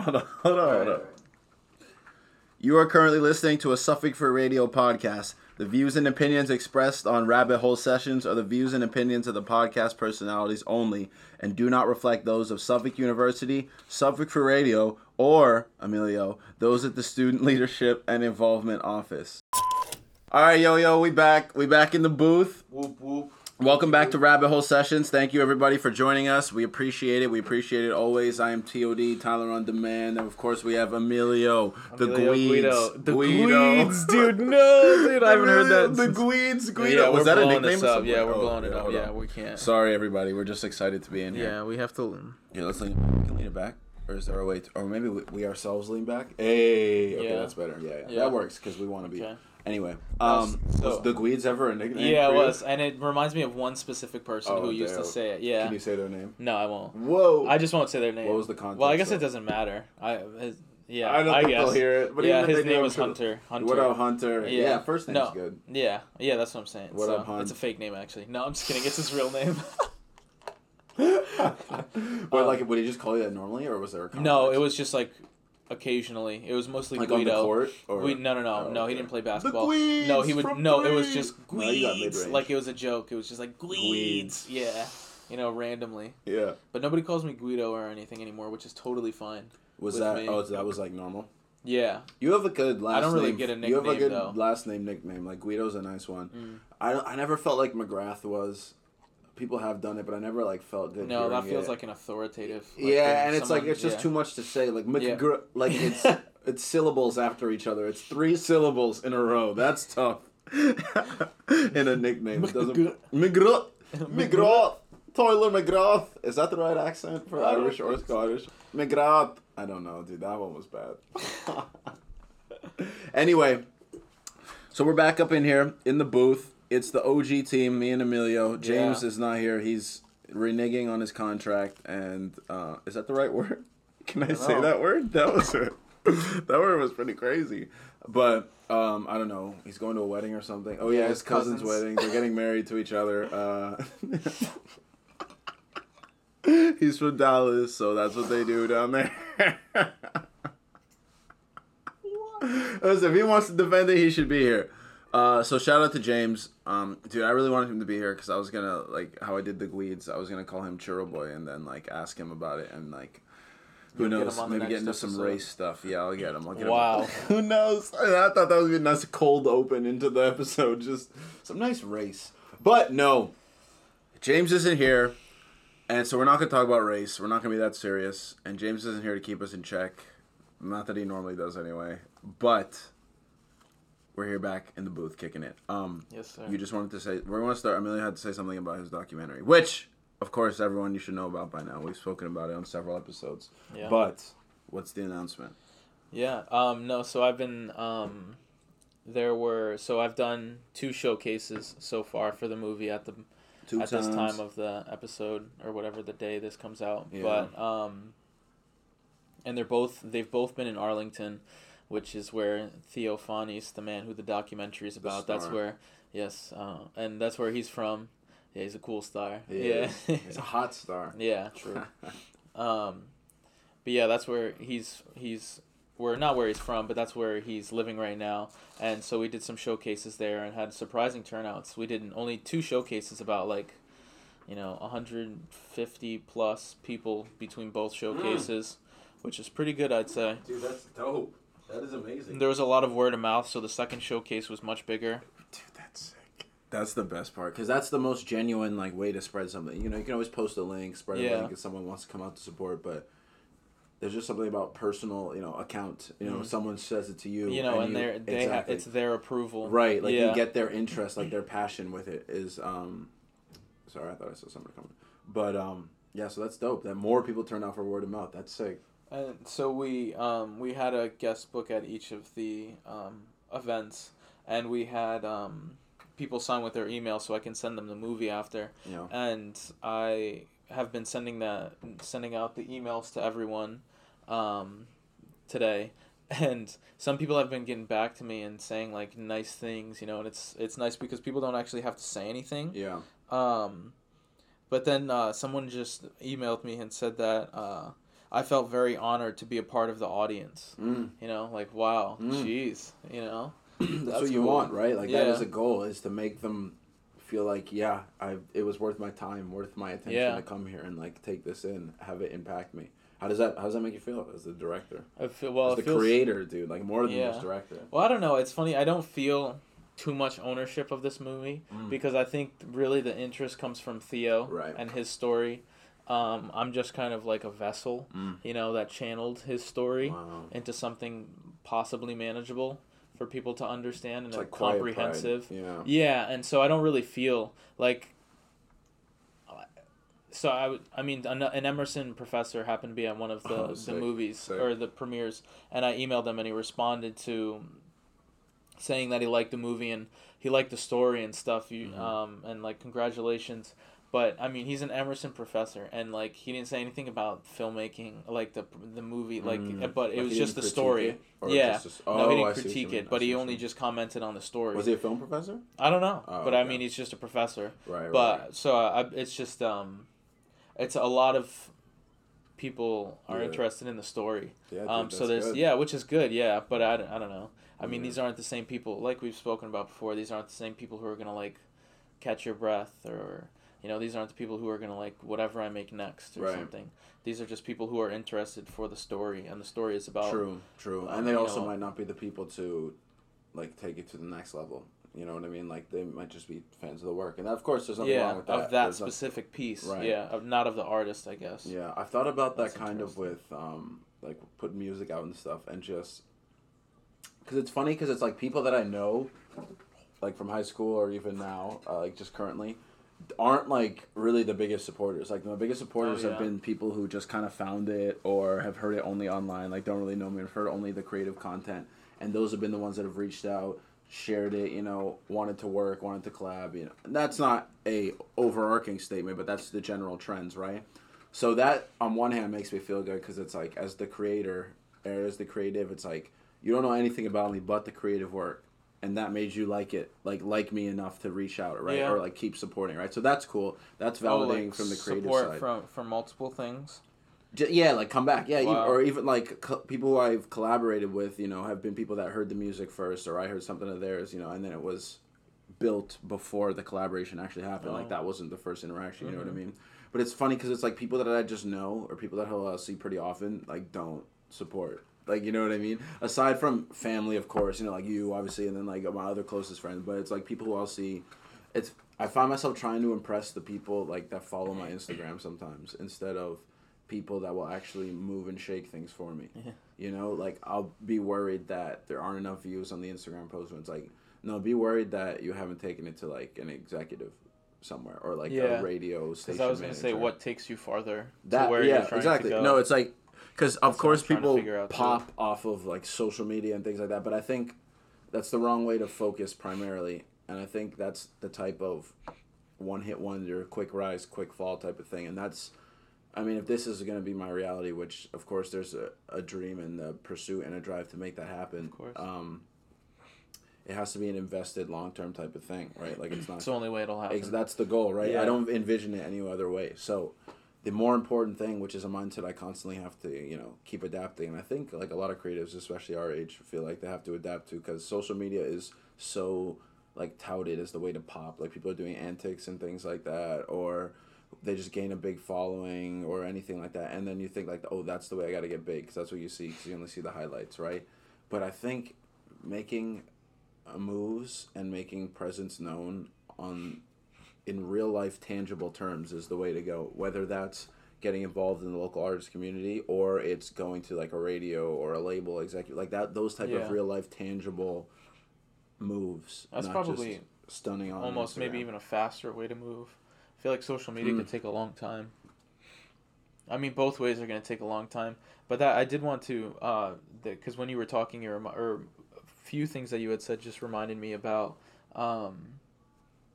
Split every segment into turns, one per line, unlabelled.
Hold on, hold on, hold on. You are currently listening to a Suffolk Free Radio podcast. The views and opinions expressed on Rabbit Hole Sessions are the views and opinions of the podcast personalities only and do not reflect those of Suffolk University, Suffolk Free Radio, or, Emilio, those at the Student Leadership and Involvement Office. All right, yo, yo, we back. We back in the booth.
Whoop whoop.
Welcome back to Rabbit Hole Sessions. Thank you everybody for joining us. We appreciate it. We appreciate it always. I am TOD, Tyler on Demand, and of course we have Emilio, the
Emilio
Guides.
Guido. The
Guido.
Guides, dude. No, dude, I haven't heard that.
The
since-
Guides, Guido.
Yeah,
Was that a nickname?
up. Yeah, we're
Oh,
blowing it up. Yeah, we can't.
Sorry everybody. We're just excited to be in here.
Yeah, we have to.
Yeah, let's lean. We can lean it back, or is there a way? To, or maybe we, we ourselves lean back. Hey, okay,
Yeah.
that's better. Yeah, yeah,
Yeah.
that works because we want to be.
Okay.
Anyway,
How's-
um,
so-
was the Guides ever a nickname?
Yeah,
for
it was, and it reminds me of one specific person
Oh,
who used to say it. Yeah.
Can you say their name?
No, I won't.
Whoa.
I just won't say their name.
What was the context
Well, I guess
of-
it doesn't matter. I his, yeah.
I don't
I
think
guess.
they'll hear it. But
yeah, his name was Hunter. Hunter.
What up, Hunter? Yeah,
Yeah.
first name's
No.
good.
Yeah, yeah, that's what I'm saying.
What
so,
up, Hun?
It's a fake name, actually. No, I'm just kidding. It's his real name.
but like, would he just call you that normally, or was there a context?
no, it was just like occasionally. It was mostly
like on
Guido.
the court. Or
We, no, no, no,
Oh,
no.
okay.
He didn't play basketball.
Guides
no, he would.
from
No, it was just
No, you got
Guides.
mid-range.
like it was a joke. It was just like Guides.
Guides.
Yeah, you know, randomly.
Yeah.
But nobody calls me Guido or anything anymore, which is totally fine.
Was that?
me.
Oh, that was like normal.
Yeah.
You have a good last.
I don't really
name.
get a nickname.
You have a good
though.
last name nickname. Like Guido's a nice one.
Mm.
I I never felt like McGrath was. People have done it, but I never like felt good.
No, that feels
it.
like an authoritative. like,
yeah, and it's like it's just
yeah.
too much to say. Like
Yeah.
Like it's it's syllables after each other. It's three syllables in a row. That's tough. in a nickname, it doesn't. McGrath, McGrath, Tyler McGrath. Is that the right accent for Irish or. Scottish? McGrath. I don't know, dude. That one was bad. anyway, so we're back up in here in the booth. It's the OG team, me and Emilio. James
Yeah.
is not here. He's reneging on his contract, and uh, is that the right word? Can I, say
know.
that word? That was it. that word was pretty crazy, but um, I don't know. He's going to a wedding or something. Oh yeah,
Yeah,
his
his
cousin's
cousins.
wedding. They're getting married to each other. Uh, he's from Dallas, so that's what they do down there. Listen, if he wants to defend it, he should be here. Uh, so shout out to James. Um, dude, I really wanted him to be here because I was gonna like how I did the Guides. I was gonna call him Churro Boy and then like ask him about it and like who
You'll
knows
the
maybe get into some race stuff. Yeah, I'll get him. I'll get
Wow.
him. who knows? I, I thought that would be a nice cold open into the episode. Just some nice race. But no, James isn't here, and so we're not gonna talk about race. We're not gonna be that serious. And James isn't here to keep us in check. Not that he normally does anyway. But we're here back in the booth kicking it. Um,
Yes, sir.
you just wanted to say we're going to start. Emilio had to say something about his documentary, which of course everyone you should know about by now. We've spoken about it on several episodes.
Yeah.
But what's the announcement?
Yeah. Um. No. So I've been. Um. There were. So I've done two showcases so far for the movie at the
Two
at this time of the episode or whatever the day this comes out.
Yeah.
But um. And they're both. They've both been in Arlington, which is where Theo Fanis, the man who the documentary is about. That's where. Yes. Uh, and that's where he's from. Yeah, he's a cool star.
He
yeah.
He's a hot star.
yeah. True. Um, but yeah, that's where he's he's where not where he's from, but that's where he's living right now. And so we did some showcases there and had surprising turnouts. We did only two showcases about like, you know, 150 plus people between both showcases, which is pretty good, I'd say.
Dude, that's dope. That is amazing.
There was a lot of word of mouth, so the second showcase was much bigger.
Dude, that's sick. That's the best part because that's the most genuine like way to spread something. You know, you can always post a link, spread a link if someone wants to come out to support, but there's just something about personal, you know, account. You know,
Mhm.
someone says it to you,
You know, and,
you-
they're they ha- it's their approval.
right. Like
yeah.
you get their interest, like their passion with it is. um Sorry, I thought I saw somebody coming, but um yeah, so that's dope. That more people turn out for word of mouth. That's sick.
And so we um, we had a guest book at each of the um, events, and we had um, people sign with their email so I can send them the movie after.
Know,
And I have been sending that sending out the emails to everyone um, today, and some people have been getting back to me and saying like nice things, you know, and it's it's nice because people don't actually have to say anything.
yeah.
Um, but then uh, someone just emailed me and said that uh, I felt very honored to be a part of the audience.
Mm.
You know, like wow,
Mm.
jeez, you know.
that's,
That's
what you
cool.
want, right? Like that
Yeah.
is a goal is to make them feel like yeah, I it was worth my time, worth my attention
Yeah.
to come here and like take this in, have it impact me. How does that how does that make you feel as the director?
I feel well.
as the
feels,
creator, dude, like more than
Yeah.
just director.
Well, I don't know. It's funny. I don't feel too much ownership of this movie
Mm.
because I think really the interest comes from Theo
Right.
and his story. Um, I'm just kind of like a vessel,
Mm.
you know, that channeled his story
Wow.
into something possibly manageable for people to understand and
like
comprehensive.
Yeah.
Yeah, and so I don't really feel like. So I, I mean, an, Emerson professor happened to be on one of the,
Oh,
the
sick,
movies
sick.
or the premieres, and I emailed him, and he responded to saying that he liked the movie and he liked the story and stuff. You
Mhm.
um and like congratulations. But I mean, he's an Emerson professor, and like he didn't say anything about filmmaking, like the the movie, like.
Mm.
But it
Like,
was just the story.
critique it? Or
Yeah. no,
oh,
he didn't
see
critique it, but he only just commented on the story.
Was he a film professor?
I don't know,
Oh,
but I mean, he's just a professor.
Right,
But
right.
so I, it's just um, it's a lot of people are
Yeah.
interested in the story.
Yeah,
um, so there's
good.
yeah, which is good. Yeah, but I, don't- I don't know. I mean,
Yeah.
these aren't the same people like we've spoken about before. These aren't the same people who are gonna like catch your breath or you know these aren't the people who are gonna like whatever I make next or
Right.
something. These are just people who are interested for the story, and the story is about
True, true.
um,
and they also
know-
might not be the people to like take it to the next level. You know what I mean? Like they might just be fans of the work, and of course, there's nothing
yeah
wrong with that.
of that
There's
specific piece.
Right.
Yeah, of, not of the artist, I guess.
Yeah, I've thought about that
That's
kind of with um, like putting music out and stuff, and just because it's funny because it's like people that I know, like from high school or even now, uh, like just currently, aren't like really the biggest supporters. Like the biggest supporters
Oh,
have been people who just kind of found it or have heard it only online, like don't really know me, have heard only the creative content, and those have been the ones that have reached out, shared it, you know, wanted to work, wanted to collab, you know. And that's not a overarching statement, but that's the general trends, right? So that on one hand makes me feel good because it's like as the creator or as the creative, it's like you don't know anything about me but the creative work, and that made you like it, like like me enough to reach out, right,
Yeah.
or like keep supporting, right? So that's cool. That's
Oh,
validating
like
from the creative
support
side.
from from multiple things.
Yeah, like come back, yeah, even- or even like co- people who I've collaborated with, you know, have been people that heard the music first, or I heard something of theirs, you know, and then it was built before the collaboration actually happened. Like
Oh.
that wasn't the first interaction. You know what I
Mhm.
mean? But it's funny because it's like people that I just know or people that I'll uh, see pretty often, like don't support. Like you know what I mean? Aside from family, of course, you know, like you obviously, and then like my other closest friends. But it's like people who I'll see. It's I find myself trying to impress the people like that follow my Instagram sometimes instead of people that will actually move and shake things for me.
Yeah.
You know, like I'll be worried that there aren't enough views on the Instagram post when it's like, no, be worried that you haven't taken it to like an executive somewhere or like
Yeah.
a radio station.
Because I was gonna say, what takes you farther
that
to where
yeah
you're trying
exactly
to go?
no it's like because of
what
course
I'm trying to
people
out, too.
pop off of like social media and things like that but i think that's the wrong way to focus primarily and i think that's the type of one hit wonder quick rise quick fall type of thing and that's i mean if this is going to be my reality which of course there's a, a dream and a pursuit and a drive to make that happen
Of course.
um it has to be an invested long-term type of thing right like it's not
it's the only way it'll happen.
That's the goal, right?
Yeah.
I don't envision it any other way. So, the more important thing, which is a mindset I constantly have to, you know, keep adapting. And I think like a lot of creatives, especially our age, feel like they have to adapt to because social media is so like touted as the way to pop. Like people are doing antics and things like that, or they just gain a big following or anything like that. And then you think like, oh, that's the way I got to get big because that's what you see because you only see the highlights, right? But I think making moves and making presence known on in real life tangible terms is the way to go whether that's getting involved in the local artist community or it's going to like a radio or a label executive like that those type
Yeah.
of real life tangible moves
That's probably
stunning on
Almost maybe even a faster way to move. I feel like social media
Hmm.
could take a long time. I mean, both ways are going to take a long time. But that I did want to, uh, because when you were talking, your or a few things that you had said just reminded me about, um,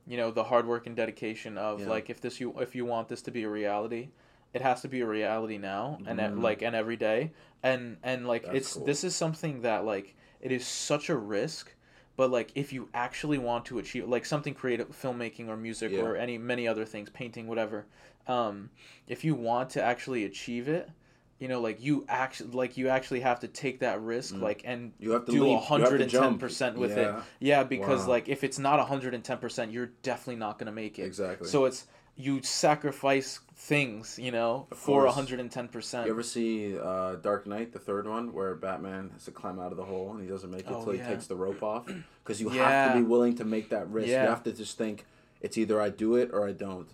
you know, the hard work and dedication of
Yeah.
like if this you if you want this to be a reality, it has to be a reality now and
Mhm.
like and every day and and like
That's
it's
cool.
this is something that like it is such a risk but like if you actually want to achieve like something creative filmmaking or music
Yeah.
or any many other things painting whatever um if you want to actually achieve it you know, like you actually like you actually have to take that risk, like and
You have to
do
leap. You
a
to
hundred and ten
jump.
percent with
Yeah.
it. Yeah, because
Wow.
like if it's not hundred and ten percent, you're definitely not gonna make it.
Exactly.
So it's you sacrifice things, you know,
Of
for
course.
hundred and ten percent.
You ever see uh, Dark Knight, the third one, where Batman has to climb out of the hole and he doesn't make it
Oh,
until
yeah.
he takes the rope off? Because you have to be willing to make that risk.
Yeah.
You have to just think it's either I do it or I don't.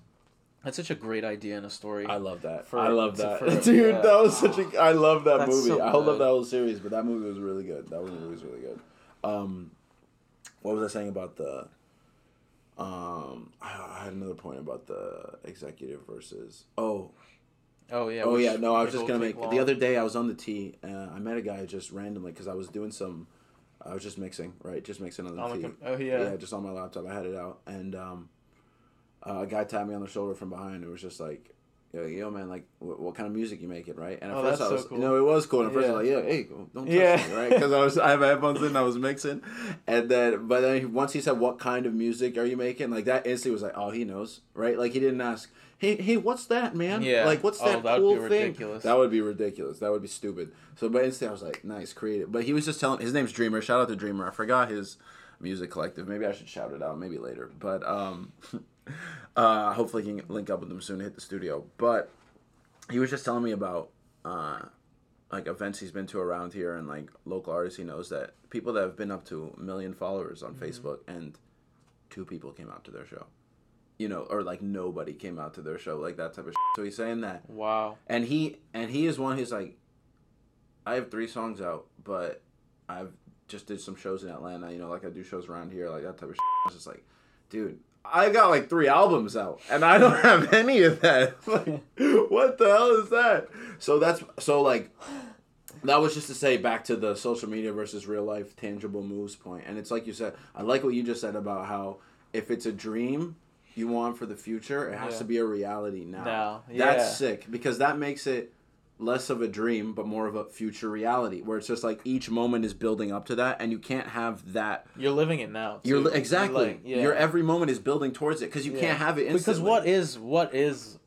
That's such a great idea in a story.
I love that.
For-
I love that,
for-
dude.
yeah.
That was such a. I love that
That's
movie.
so
I love that whole series, but that movie was really good. That movie was really good. Um, what was I saying about the? Um, I, I had another point about the executive versus. Oh,
oh yeah.
oh yeah. No, I was just gonna make.
long.
The other day, I was on the T. and I met a guy just randomly because I was doing some. I was just mixing, right? Just mixing on the
On the
T.
com- oh, yeah.
Yeah, just on my laptop. I had it out, and um, uh, a guy tapped me on the shoulder from behind. It was just like, yo, yo man, like, what, what kind of music you making, right? And at
Oh,
first I was,
so cool.
you know, it was cool. And at first I was like, yeah, hey, don't touch
Yeah.
me, right? Because I was, I have headphones in, I was mixing, and then, but then once he said, what kind of music are you making? Like that instantly was like, oh, he knows, right? Like he didn't ask, hey, hey, what's that, man?
Yeah.
Like what's
Oh,
that
that would
cool
be
thing?
ridiculous.
That would be ridiculous. That would be stupid. So, but instantly I was like, nice, creative. But he was just telling, his name's Dreamer. Shout out to Dreamer. I forgot his music collective. Maybe I should shout it out. Maybe later. But um, uh, hopefully he can link up with him soon to hit the studio. But he was just telling me about uh, like events he's been to around here and like local artists he knows that people that have been up to a million followers on Facebook and two people came out to their show. You know, or like nobody came out to their show, like that type of. Shit. So he's saying that
Wow.
and he and he is one who's like i have three songs out but i've just did some shows in atlanta you know like i do shows around here like that type of shit. i was just like dude i got like three albums out and i don't have any of that like what the hell is that so that's so like that was just to say back to the social media versus real life tangible moves point and it's like you said i like what you just said about how if it's a dream you want for the future it has
Yeah.
to be a reality now
Now, yeah.
that's sick because that makes it less of a dream but more of a future reality where it's just like each moment is building up to that and you can't have that
You're living it now.
you're li- exactly
like- yeah.
your every moment is building towards it because you
Yeah.
can't have it instantly.
because what is what is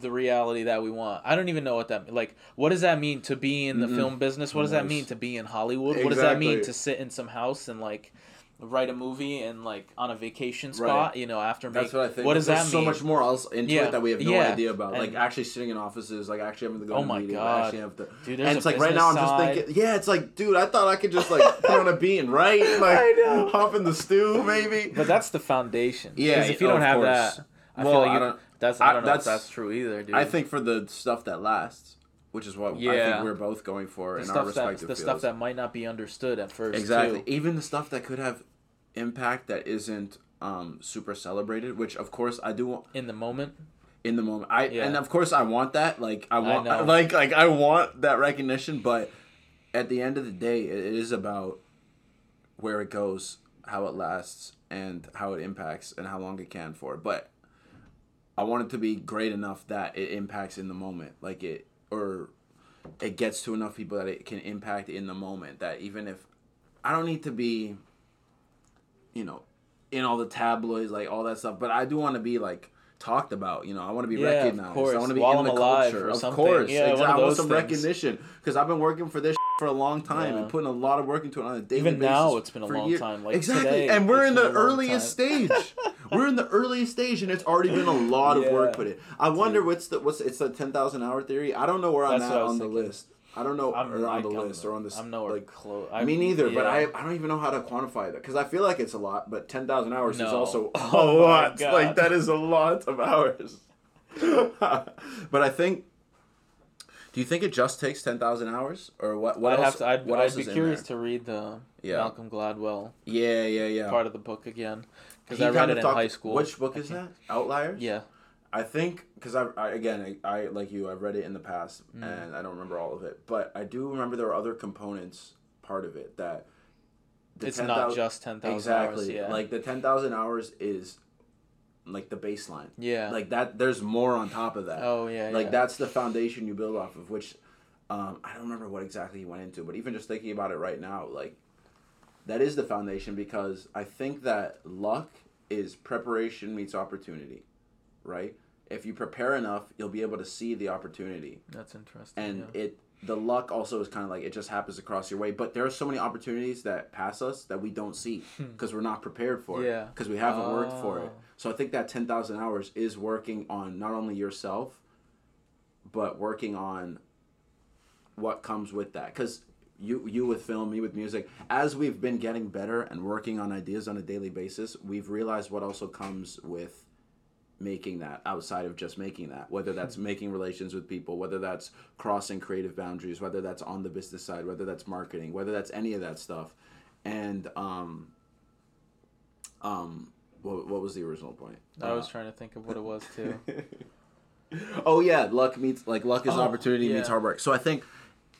the reality that we want? I don't even know what that like. What does that mean to be in the
Mm-mm.
film business? What does that mean to be in Hollywood? What does that mean to sit in some house and like write a movie and like on a vacation
Right.
spot? You know, after
that's
make,
what I think.
What does
There's
that
so much more else into
Yeah.
it that we have no
Yeah.
idea about. like actually sitting in offices, like actually having to go
Oh
to
my
meetings,
God.
actually have to.
Dude,
and it's like right now I'm just thinking, yeah, it's like, dude, I thought I could just like put on a bean, right? Like
I know.
hop in the stew, maybe.
But that's the foundation.
Yeah,
if you
of
don't have
course.
that, I
Well,
feel like
I
you,
don't-
that's
I-
I don't know
that's-
if that's true either, dude.
I think for the stuff that lasts, which is what I think we're both going for
the
in our
stuff that the
fields.
stuff that might not be understood at first.
exactly
Too.
even the stuff that could have impact that isn't um, super celebrated which of course i do want
In the moment.
in the moment i
Yeah.
and of course i want that like i want
know.
like like i want that recognition but at the end of the day it is about where it goes how it lasts and how it impacts and how long it can for but i want it to be great enough that it impacts in the moment like it or it gets to enough people that it can impact in the moment that even if i don't need to be you know in all the tabloids like all that stuff but i do want to be like talked about you know i want to be
Yeah, of
recognized
course.
i want to be
While
in
I'm
the culture
or
of
something.
course
Yeah,
exactly. i want some
things.
recognition because i've been working for this for a long time
Yeah.
and putting a lot of work into it on a daily
Even
basis
now, it's been a long
years.
time. Like
exactly
today,
and we're in the earliest stage we're in the earliest stage and it's already been a lot of work put in i wonder what's the what's it's the 10000 hour theory i don't know where i'm at
what I was
on the list i don't know
I'm,
or on the
I'm-
list or on this
I'm nowhere
like
close. I,
me neither, but. I, I don't even know how to quantify that because I feel like it's a lot, but 10,000 hours is also oh a
Oh
lot. Like, that is a lot of hours. but I think, do you think it just takes 10,000 hours? Or what, what
I'd
else?
have to. I'd,
what
I'd
else
be curious to read the
Yeah.
Malcolm Gladwell
Yeah, yeah, yeah.
part of the book again because I read it in
talked-
high school.
Which book is that? Outliers?
Yeah.
I think because I, I again I, I like you I've read it in the past
Mm.
and I don't remember all of it, but I do remember there were other components part of it that
It's
10,000
not just ten thousand
exactly
hours. Yeah.
like the ten thousand hours is like the baseline.
yeah.
Like that, there's more on top of that.
oh yeah.
like
yeah.
that's the foundation you build off of. Which um, I don't remember what exactly he went into, but even just thinking about it right now, like that is the foundation because I think that luck is preparation meets opportunity, right? If you prepare enough, you'll be able to see the opportunity.
That's interesting.
And
yeah.
it the luck also is kind of like it just happens across your way. But there are so many opportunities that pass us that we don't see because we're not prepared for it.
Hmm. Yeah.
Because we haven't worked for it.
Oh.
So I think that ten thousand hours is working on not only yourself, but working on what comes with that. Because you you with film, me with music, as we've been getting better and working on ideas on a daily basis, we've realized what also comes with making that outside of just making that whether that's making relations with people whether that's crossing creative boundaries whether that's on the business side whether that's marketing whether that's any of that stuff. And um um what, what was the original point?
I was
Uh,
trying to think of what it was too.
oh yeah luck meets like luck is
Oh,
opportunity
yeah.
meets hard work. So i think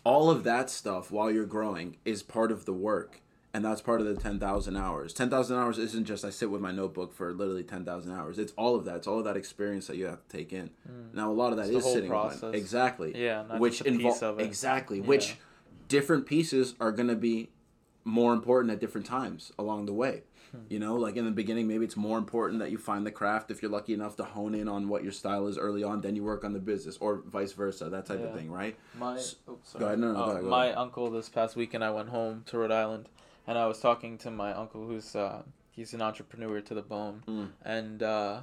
all of that stuff while you're growing is part of the work and that's part of the 10,000 hours. 10,000 hours isn't just I sit with my notebook for literally 10,000 hours. It's all of that. It's all of that experience that you have to take in. Now a lot of that.
It's
is sitting with my- exactly.
Yeah, not
which
just a piece of it.
exactly,
Yeah.
which different pieces are going to be more important at different times along the way.
Hmm.
You know, like in the beginning, maybe it's more important that you find the craft if you're lucky enough to hone in on what your style is early on, then you work on the business, or vice versa, that type of thing, right?
My oh, sorry.
ahead, no, no,
Uh,
ahead,
my uncle this past weekend I went home to Rhode Island, and I was talking to my uncle who's uh, he's an entrepreneur to the bone,
Mm.
and uh,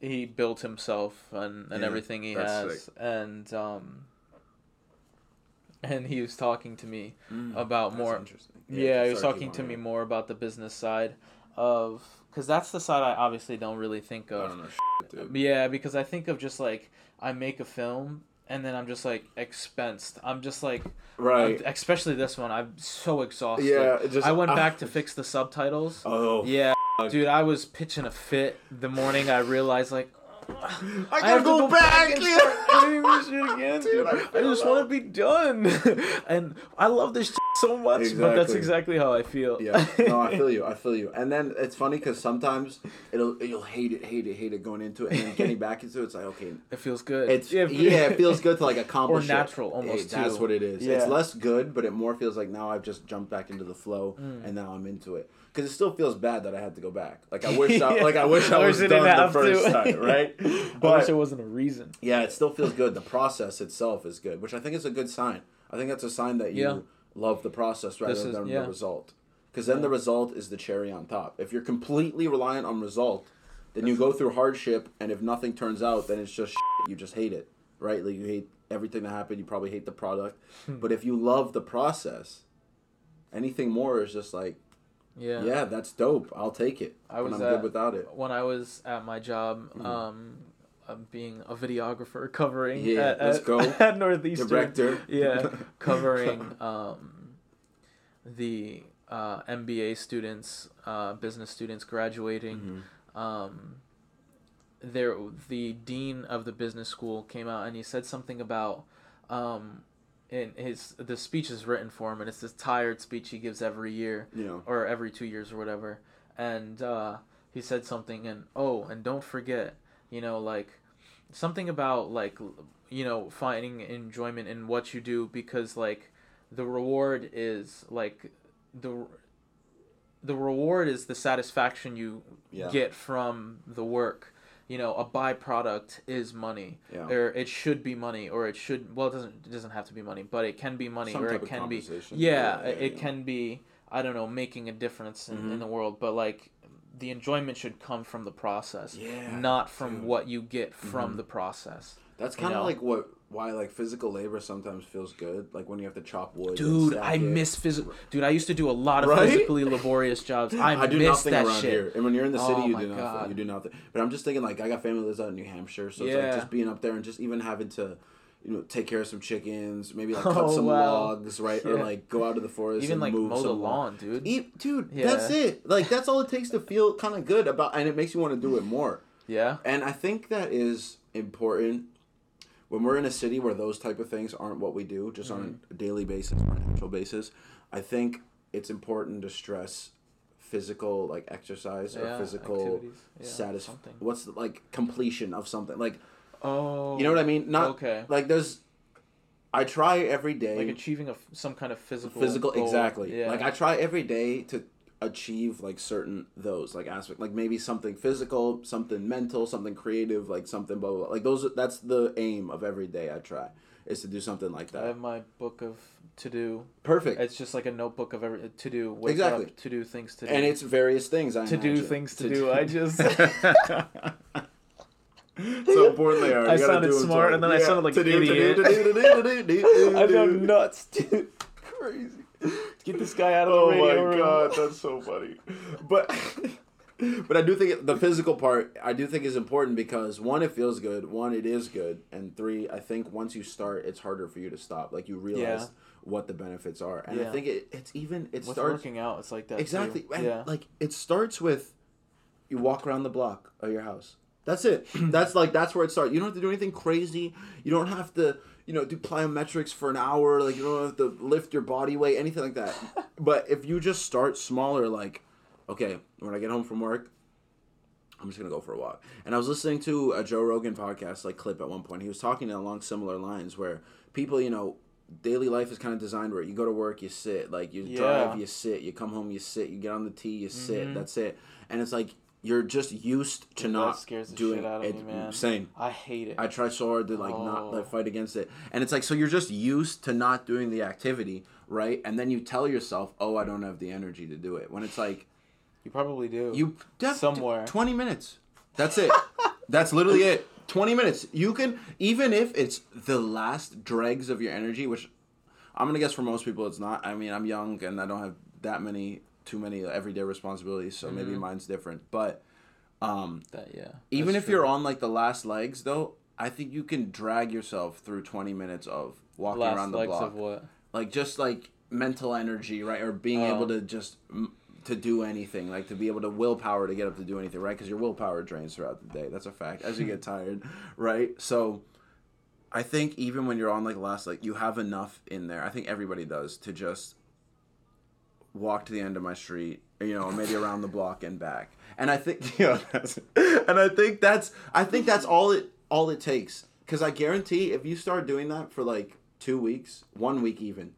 he built himself and, and
Yeah,
everything he has, and um, and he was talking to me
Mm,
about
that's
more.
interesting.
Yeah, he was talking to me more about the business side of because that's the side I obviously don't really think
I
of.
don't know, shit.
Yeah, because I think of just like I make a film and then I'm just like expensed. I'm just like
Right.
I'm- especially this one. I'm so exhausted.
Yeah, just-
I went
ah.
back to fix the subtitles.
Oh,
Yeah, dude, I was pitching a fit the morning I realized like
I
I have to go back and
yeah.
start editing this shit again,
Dude,
dude.
I
I, just want to be done, and I love this shit so much. But that's
Exactly.
exactly how I feel.
yeah, no, I feel you. I feel you. And then it's funny because sometimes it'll you'll hate it, hate it, hate it going into it, and then getting back into it, it's like okay,
it feels good.
it's yeah, it feels good to like accomplish. it.
natural almost,
Hey, That's what it is.
Yeah.
It's less good, but it more feels like now I've just jumped back into the flow,
Mm.
and now I'm into it. Because it still feels bad that I had to go back. Like I wish, I, like I wish I, was
wish I didn't
done the first
to.
time, right?
I wish
But
there wasn't a reason.
yeah, it still feels good. The process itself is good, which I think is a good sign. I think that's a sign that you
Yeah.
Love the process rather
is-
than
yeah.
the result. Because then the result is the cherry on top. If you're completely reliant on result, then you go through hardship, and if nothing turns out, then it's just shit. you just hate it, right? Like you hate everything that happened. You probably hate the product.
Hmm.
but if you love the process, anything more is just like,
Yeah.
yeah, that's dope. I'll take it.
I was
I'm
at-
good without it.
when I was at my job, um, uh, being a videographer covering
Yeah,
at,
let's
at,
go.
at Northeastern.
Director.
Yeah, covering um, the uh, MBA students, uh, business students graduating.
Mhm.
Um, there, the dean of the business school came out and he said something about. Um, in his the speech is written for him and it's this tired speech he gives every year
know.
or every two years or whatever. And uh, he said something, and oh, and don't forget, you know, like something about like you know finding enjoyment in what you do because like the reward is like the the reward is the satisfaction you
Yeah.
get from the work. You know, a byproduct is money,
Yeah.
or it should be money, or it should. Well, it doesn't. It doesn't have to be money, but it can be money,
Some
or it can be yeah,
Yeah,
it can be i don't know making a difference in,
Mhm.
in the world but like the enjoyment should come from the process
Yeah,
not from
dude.
what you get from
Mhm.
the process
That's kind of like what why like physical labor sometimes feels good. Like when you have to chop wood.
dude i
it.
miss physical dude i used to do a lot of
Right?
physically laborious jobs i,
I do
miss
nothing
that
around
shit
here, and when you're in the city,
Oh
you do nothing. You do nothing. But I'm just thinking, like, I got family that lives out in New Hampshire, so it's like
Yeah.
just being up there and just even having to, you know, take care of some chickens, maybe like
Oh,
cut some
wow.
logs, right, or like go out to the forest,
even
and
like
move
mow the lawn dude
Eat, dude,
Yeah.
that's it. Like that's all it takes to feel kind of good about, and it makes you want to do it more.
yeah
And I think that is important when we're in a city where those type of things aren't what we do, just on
Mm-hmm.
a daily basis or an actual basis. I think it's important to stress physical like exercise
yeah
or physical
yeah,
satis-
something
What's the, like completion of something? Like
oh
you know what I mean? Not
okay
like there's. I try every day
like achieving a, some kind of physical
physical
goal.
exactly
yeah
like i try every day to achieve like certain those like aspect like maybe something physical something mental something creative like something blah, blah, blah. like those that's the aim of every day i try is to do something like that I
have my book of to do.
perfect
It's just like a notebook of every uh, to do.
Exactly.
Up, to do things to do.
and it's various things I
to do things to, do. I just.
so important they are.
I sounded smart, and then I sounded like an
do, to do,
idiot. I
do.
nuts, dude. Crazy. Get this guy out of the
Oh my
room.
god, that's so funny. But but I do think the physical part I do think is important because one, it feels good. One, it is good, and three, I think once you start, it's harder for you to stop. Like you realize
Yeah.
what the benefits are, and I think it, it's even it
With
starts
working out, it's like that. too.
exactly. And
Yeah.
like it starts with you walk around the block of your house. That's it. that's like that's where it starts. You don't have to do anything crazy. You don't have to, you know, do plyometrics for an hour. Like you don't have to lift your body weight, anything like that. but if you just start smaller, like, okay, when I get home from work, I'm just gonna go for a walk. And I was listening to a Joe Rogan podcast like clip at one point. He was talking along similar lines where people, you know, daily life is kind of designed where you go to work, you sit, like you
Yeah.
drive, you sit, you come home, you sit, you get on the T, you sit.
Mhm.
That's it. And it's like you're just used to not
scares the
doing
shit out of
it.
me, man.
Same.
I hate it.
I try so hard to like not
Oh.
like fight against it, and it's like so you're just used to not doing the activity, right? And then you tell yourself, "Oh, I don't have the energy to do it." When it's like
you probably do.
you def-
Somewhere.
twenty minutes. That's it. That's literally it. Twenty minutes. You can even if it's the last dregs of your energy, which I'm gonna guess for most people it's not. I mean, I'm young and I don't have that many too many everyday responsibilities, so maybe
Mhm.
mine's different. But um,
that yeah.
even if you're on like the last legs though, I think you can drag yourself through 20 minutes of walking
last
around the block.
of what?
Like just like mental energy, right? Or being
Oh.
able to just to do anything, like to be able to willpower to get up to do anything, right? Because your willpower drains throughout the day. That's a fact. As you get tired, right? So I think even when you're on like last like you have enough in there. I think everybody does to just walk to the end of my street, you know, maybe around the block and back. And I think, you know, that's, and I think that's, I think that's all it, all it takes. Because I guarantee, if you start doing that for like two weeks, one week even,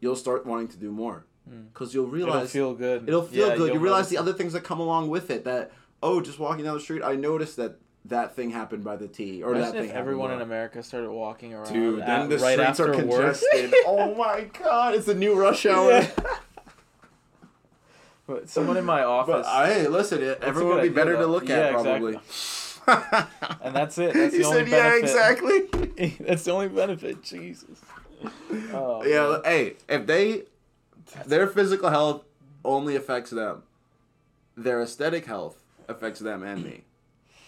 you'll start wanting to do more. Hmm. Because you'll realize It'll
feel good.
it'll feel
Yeah,
good. You realize the other things that come along with it. That oh, just walking down the street, I noticed that that thing happened by the T, or that
Imagine
thing.
if
happened
everyone in America started walking around.
Dude, then the
right
streets are congested. oh my god, it's a new rush hour.
Yeah. But someone in my office,
But hey, listen, it, everyone would be better to
though.
look
Yeah,
at probably.
and that's it. That's
he
the only
said, "Yeah,
benefit.
exactly."
that's the only benefit. Jesus. Oh,
yeah,
man.
hey, if they their physical health only affects them, their aesthetic health affects them and me.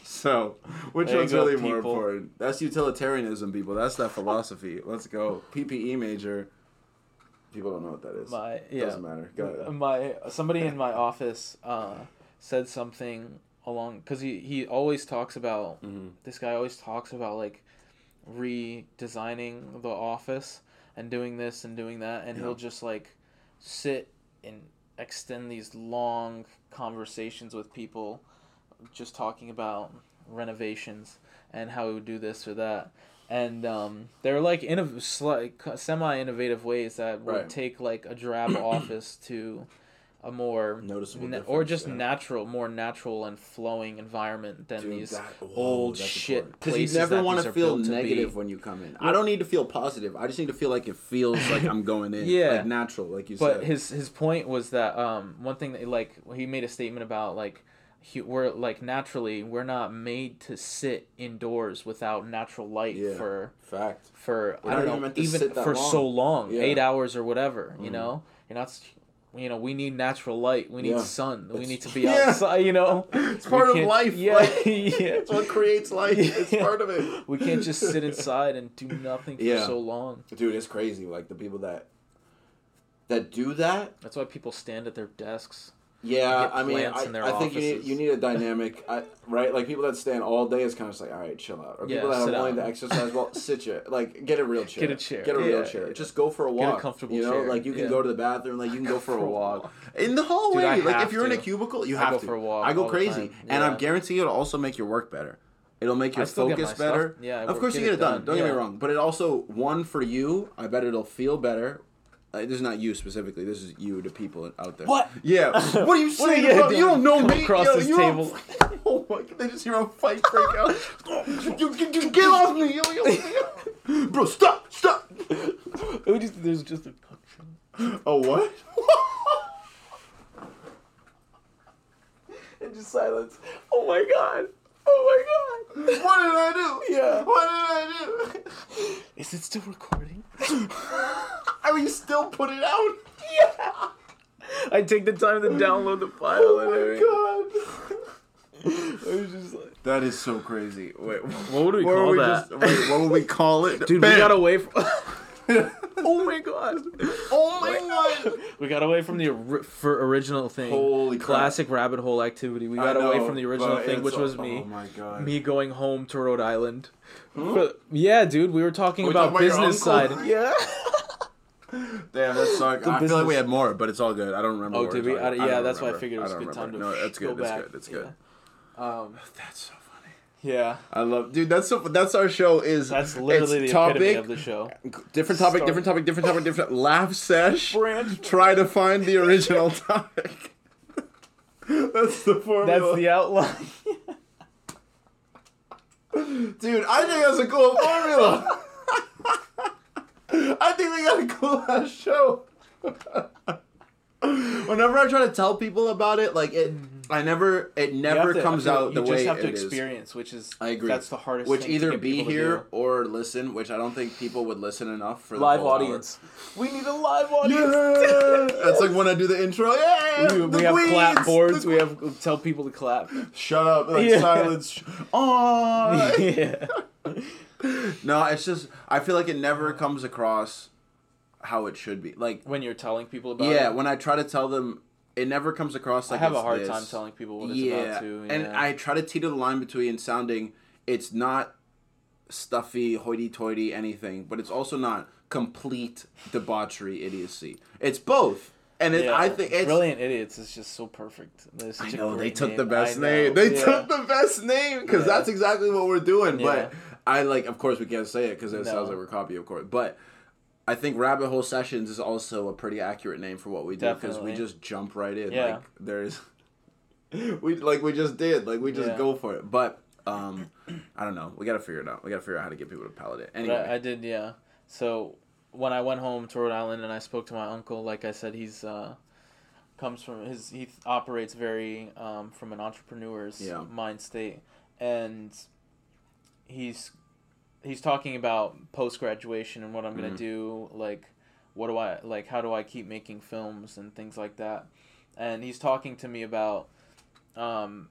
So, which
There
one's
go,
really more important? That's utilitarianism, people. That's that philosophy. Let's go. PPE major. People don't know what that is.
My yeah.
Doesn't matter. Go ahead.
My somebody in my office uh, said something along because he he always talks about
Mhm.
this guy always talks about like redesigning the office and doing this and doing that and
Yeah.
he'll just like sit and extend these long conversations with people just talking about renovations and how he would do this or that and um, they're like innov- sli- semi-innovative ways that would
Right.
take like a drab office to a more
Noticeable
na- or just
yeah.
natural more natural and flowing environment than
Dude,
these
that- whoa,
old shit places
you never want to feel
built to be.
negative when you come in. I don't need to feel positive. I just need to feel like it feels like I'm going in.
Yeah.
Like natural, like you
but
said.
his his point was that um one thing that like he made a statement about like we're like naturally we're not made to sit indoors without natural light
Yeah.
for
Fact.
for
We're
I don't
even
know even for
long.
so long
Yeah.
eight hours or whatever you
Mhm.
know you're not you know we need natural light we need
Yeah.
sun we need to be outside you know
It's part of life.
yeah
like, It's what creates life. It's part of it.
we can't just sit inside and do nothing for
Yeah.
so long
Dude, it's crazy. Like the people that that do that.
that's why people stand at their desks
Yeah, I mean, I, I think you need you need a dynamic, I, right? Like people that stand all day is kind of just like, all right, chill out. Or
Yeah,
people that are willing
down.
to exercise, well, sit you, like get a real chair,
Get a chair.
get a real
Yeah,
chair.
yeah.
Just go for a
Get a
walk.
comfortable
You know,
chair.
like you can
Yeah.
go to the bathroom, like you can go for a walk
walk.
in the hallway.
Dude,
like if you're in a cubicle, you
I
have to.
for a walk
I go crazy, and I
Yeah.
guarantee you, it'll also make your work better. It'll make your
I still get
focus better.
stuff- yeah,
of course you
get it
done, Don't get me wrong, but it also one for you. I bet it'll feel better Uh, this is not you specifically. This is you to people out there.
What?
Yeah. What are you saying?
you
about- you don't know me.
across
Yo,
this
you don't-
table.
oh my god! They just hear a fight break out. you, you, you get off me, yo, yo, yo. bro! Stop! Stop!
We just, there's just a
Oh what?
and just silence. Oh my god. Oh my god.
What did I do?
Yeah.
What did I do?
Is it still recording?
do? I mean, still put it out.
yeah. I take the time to download the file
Oh
and
my
everything.
god.
I was just like,
That is so crazy. Wait,
what would we
what
call
would we
that?
just- wait, what would we call it?
Dude,
Bam.
we got away from. oh my god.
Oh my god.
We got away from the ori- for original thing.
Holy crap.
classic rabbit hole activity. We got away from the original thing, which was
all-
me.
Oh my god.
Me going home to Rhode Island. But- yeah, dude, we were talking
We
about
talking about
business side. Yeah.
Damn, that sucks.
The
I feel like we had more, but it's all good. I don't remember.
Oh,
what
did we? I, yeah, that's why I figured it was a good time to
remember. No, that's
go
good. That's
back.
good. That's good.
Yeah. Um,
That's so.
Yeah.
I love, dude. That's so. That's our show. Is
That's literally the
topic,
epitome of the show.
different topic,
Start-
different topic, different topic, different laugh sesh. Try to find the original topic. that's the formula.
That's the outline.
Dude, I think that's a cool formula. I think we got a cool ass show. Whenever I try to tell people about it, like it, I never, it never
to-
comes
I feel
out
you
the
just
way
have to
it is.
experience, which is
I agree.
That's the hardest.
Which
thing to
either be here or listen, which I don't think people would listen enough for the
live
whole hour.
audience. We need a live
Yeah,
audience.
that's like when I do the intro. Yeah,
we, we have
queens,
clapboards.
the
We have tell people to clap.
Shut up, like
Yeah.
silence. Oh.
yeah.
No, it's just I feel like it never comes across how it should be. Like
When you're telling people about
yeah,
it.
when I try to tell them, it never comes across like I
have a hard
this.
time telling people what it's
yeah,
about too.
and. I try to teeter the line between sounding it's not stuffy, hoity-toity, anything, but it's also not complete debauchery idiocy. It's both, and it,
Yeah.
I think it's.
Brilliant Idiots is just so perfect.
I know they took
name.
the best name. They
yeah.
took the best name because
Yeah.
that's exactly what we're doing.
Yeah.
But I like, of course, we can't say it because it
No.
sounds like we're copy, of course. But I think Rabbit Hole Sessions is also a pretty accurate name for what we do because we just jump right in.
Yeah.
Like there's, we like we just did. Like we just
Yeah.
go for it. But um, I don't know. We got to figure it out. We got to figure out how to get people to palate it. Anyway,
I, I did, yeah. So when I went home to Rhode Island and I spoke to my uncle, like I said, he's uh, comes from his he operates very um, from an entrepreneur's
Yeah.
mind state, and he's he's talking about post graduation and what I'm gonna
Mhm.
do, like what do I like, how do I keep making films and things like that, and he's talking to me about. Um,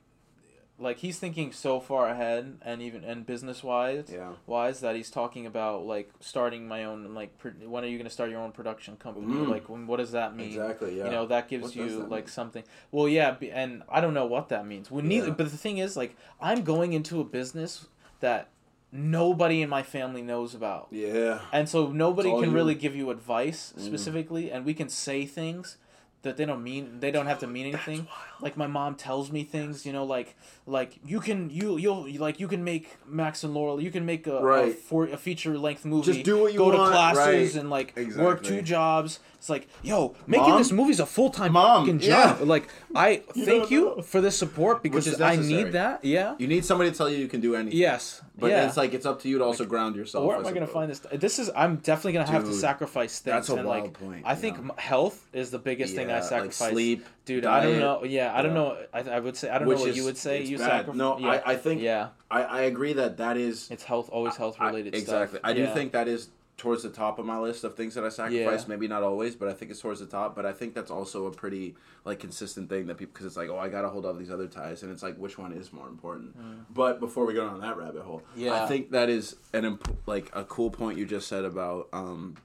like he's thinking so far ahead and even and business wise
yeah.
wise that he's talking about like starting my own like pr- when are you going to start your own production company
Mm.
like when, what does that mean
Exactly. Yeah.
you know that gives
What
you
that
like
mean?
something well yeah and i don't know what that means we neither
Yeah.
but the thing is like i'm going into a business that nobody in my family knows about
yeah.
and so nobody can
you.
really give you advice
Mm.
specifically and we can say things that they don't mean they don't have to mean anything like my mom tells me things you know like like you can you you'll like you can make max and laurel you can make a, a,
Right.
for, a feature length movie
Just do what you
go
want,
to classes
right.
and like work two jobs it's like yo making
Mom?
this movie's a full-time
Mom,
fucking
yeah.
job like i
You
thank you
know.
for this support because i need that yeah
You need somebody to tell you you can do anything.
yes
But
yeah
it's like it's up to you to also ground yourself.
where am I going to find this? This is I'm definitely going to have to sacrifice things.
that's a
and
wild
like,
point,
I think
yeah.
health is the biggest thing I
like sleep,
dude. I don't know. Yeah, I don't know. I, I would say I don't know what
is-
you would say. You sacrifice.
No,
yeah.
I, I think
yeah,
I, I agree that that is
it's health. Always health related
exactly.
stuff.
I do
Yeah.
think that is towards the top of my list of things that I sacrifice.
Yeah.
Maybe not always, but I think it's towards the top. But I think that's also a pretty like consistent thing that people because it's like oh I gotta hold all these other ties and it's like which one is more important. But before we go down that rabbit hole,
Mm. Yeah.
I think that is an imp- like a cool point you just said about um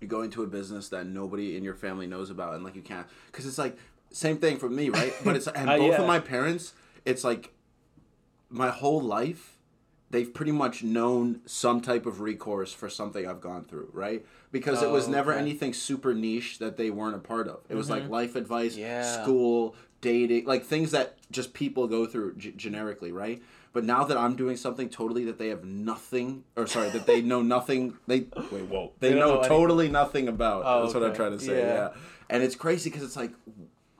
you go into a business that nobody in your family knows about and like you can't because it's like same thing for me right but it's and
Uh,
both
yeah.
of my parents it's like my whole life they've pretty much known some type of recourse for something I've gone through, right? Because it was
Oh,
never
okay.
anything super niche that they weren't a part of. It was like life advice,
Yeah.
school, dating, like things that just people go through g- generically, right? But now that I'm doing something totally that they have nothing, or sorry, that they know nothing. They wait, whoa, they,
They
know,
know
totally nothing about.
Oh,
That's what I'm trying to say. Yeah.
Yeah.
and it's crazy because it's like,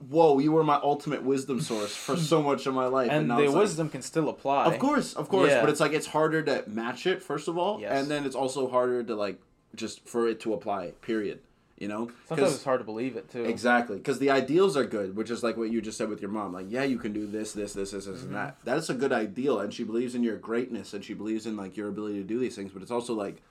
whoa, you were my ultimate wisdom source for so much of my life,
and
now
the
it's like-
wisdom can still apply.
of course, of course,
Yeah.
but it's like it's harder to match it first of all,
Yes.
and then it's also harder to like just for it to apply. Period. You know,
Sometimes it's hard to believe it too.
Exactly, because the ideals are good, which is like what you just said with your mom. Like, yeah, you can do this, this, this, this, this,
Mm-hmm.
and that. That's a good ideal, and she believes in your greatness, and she believes in like your ability to do these things. But it's also like,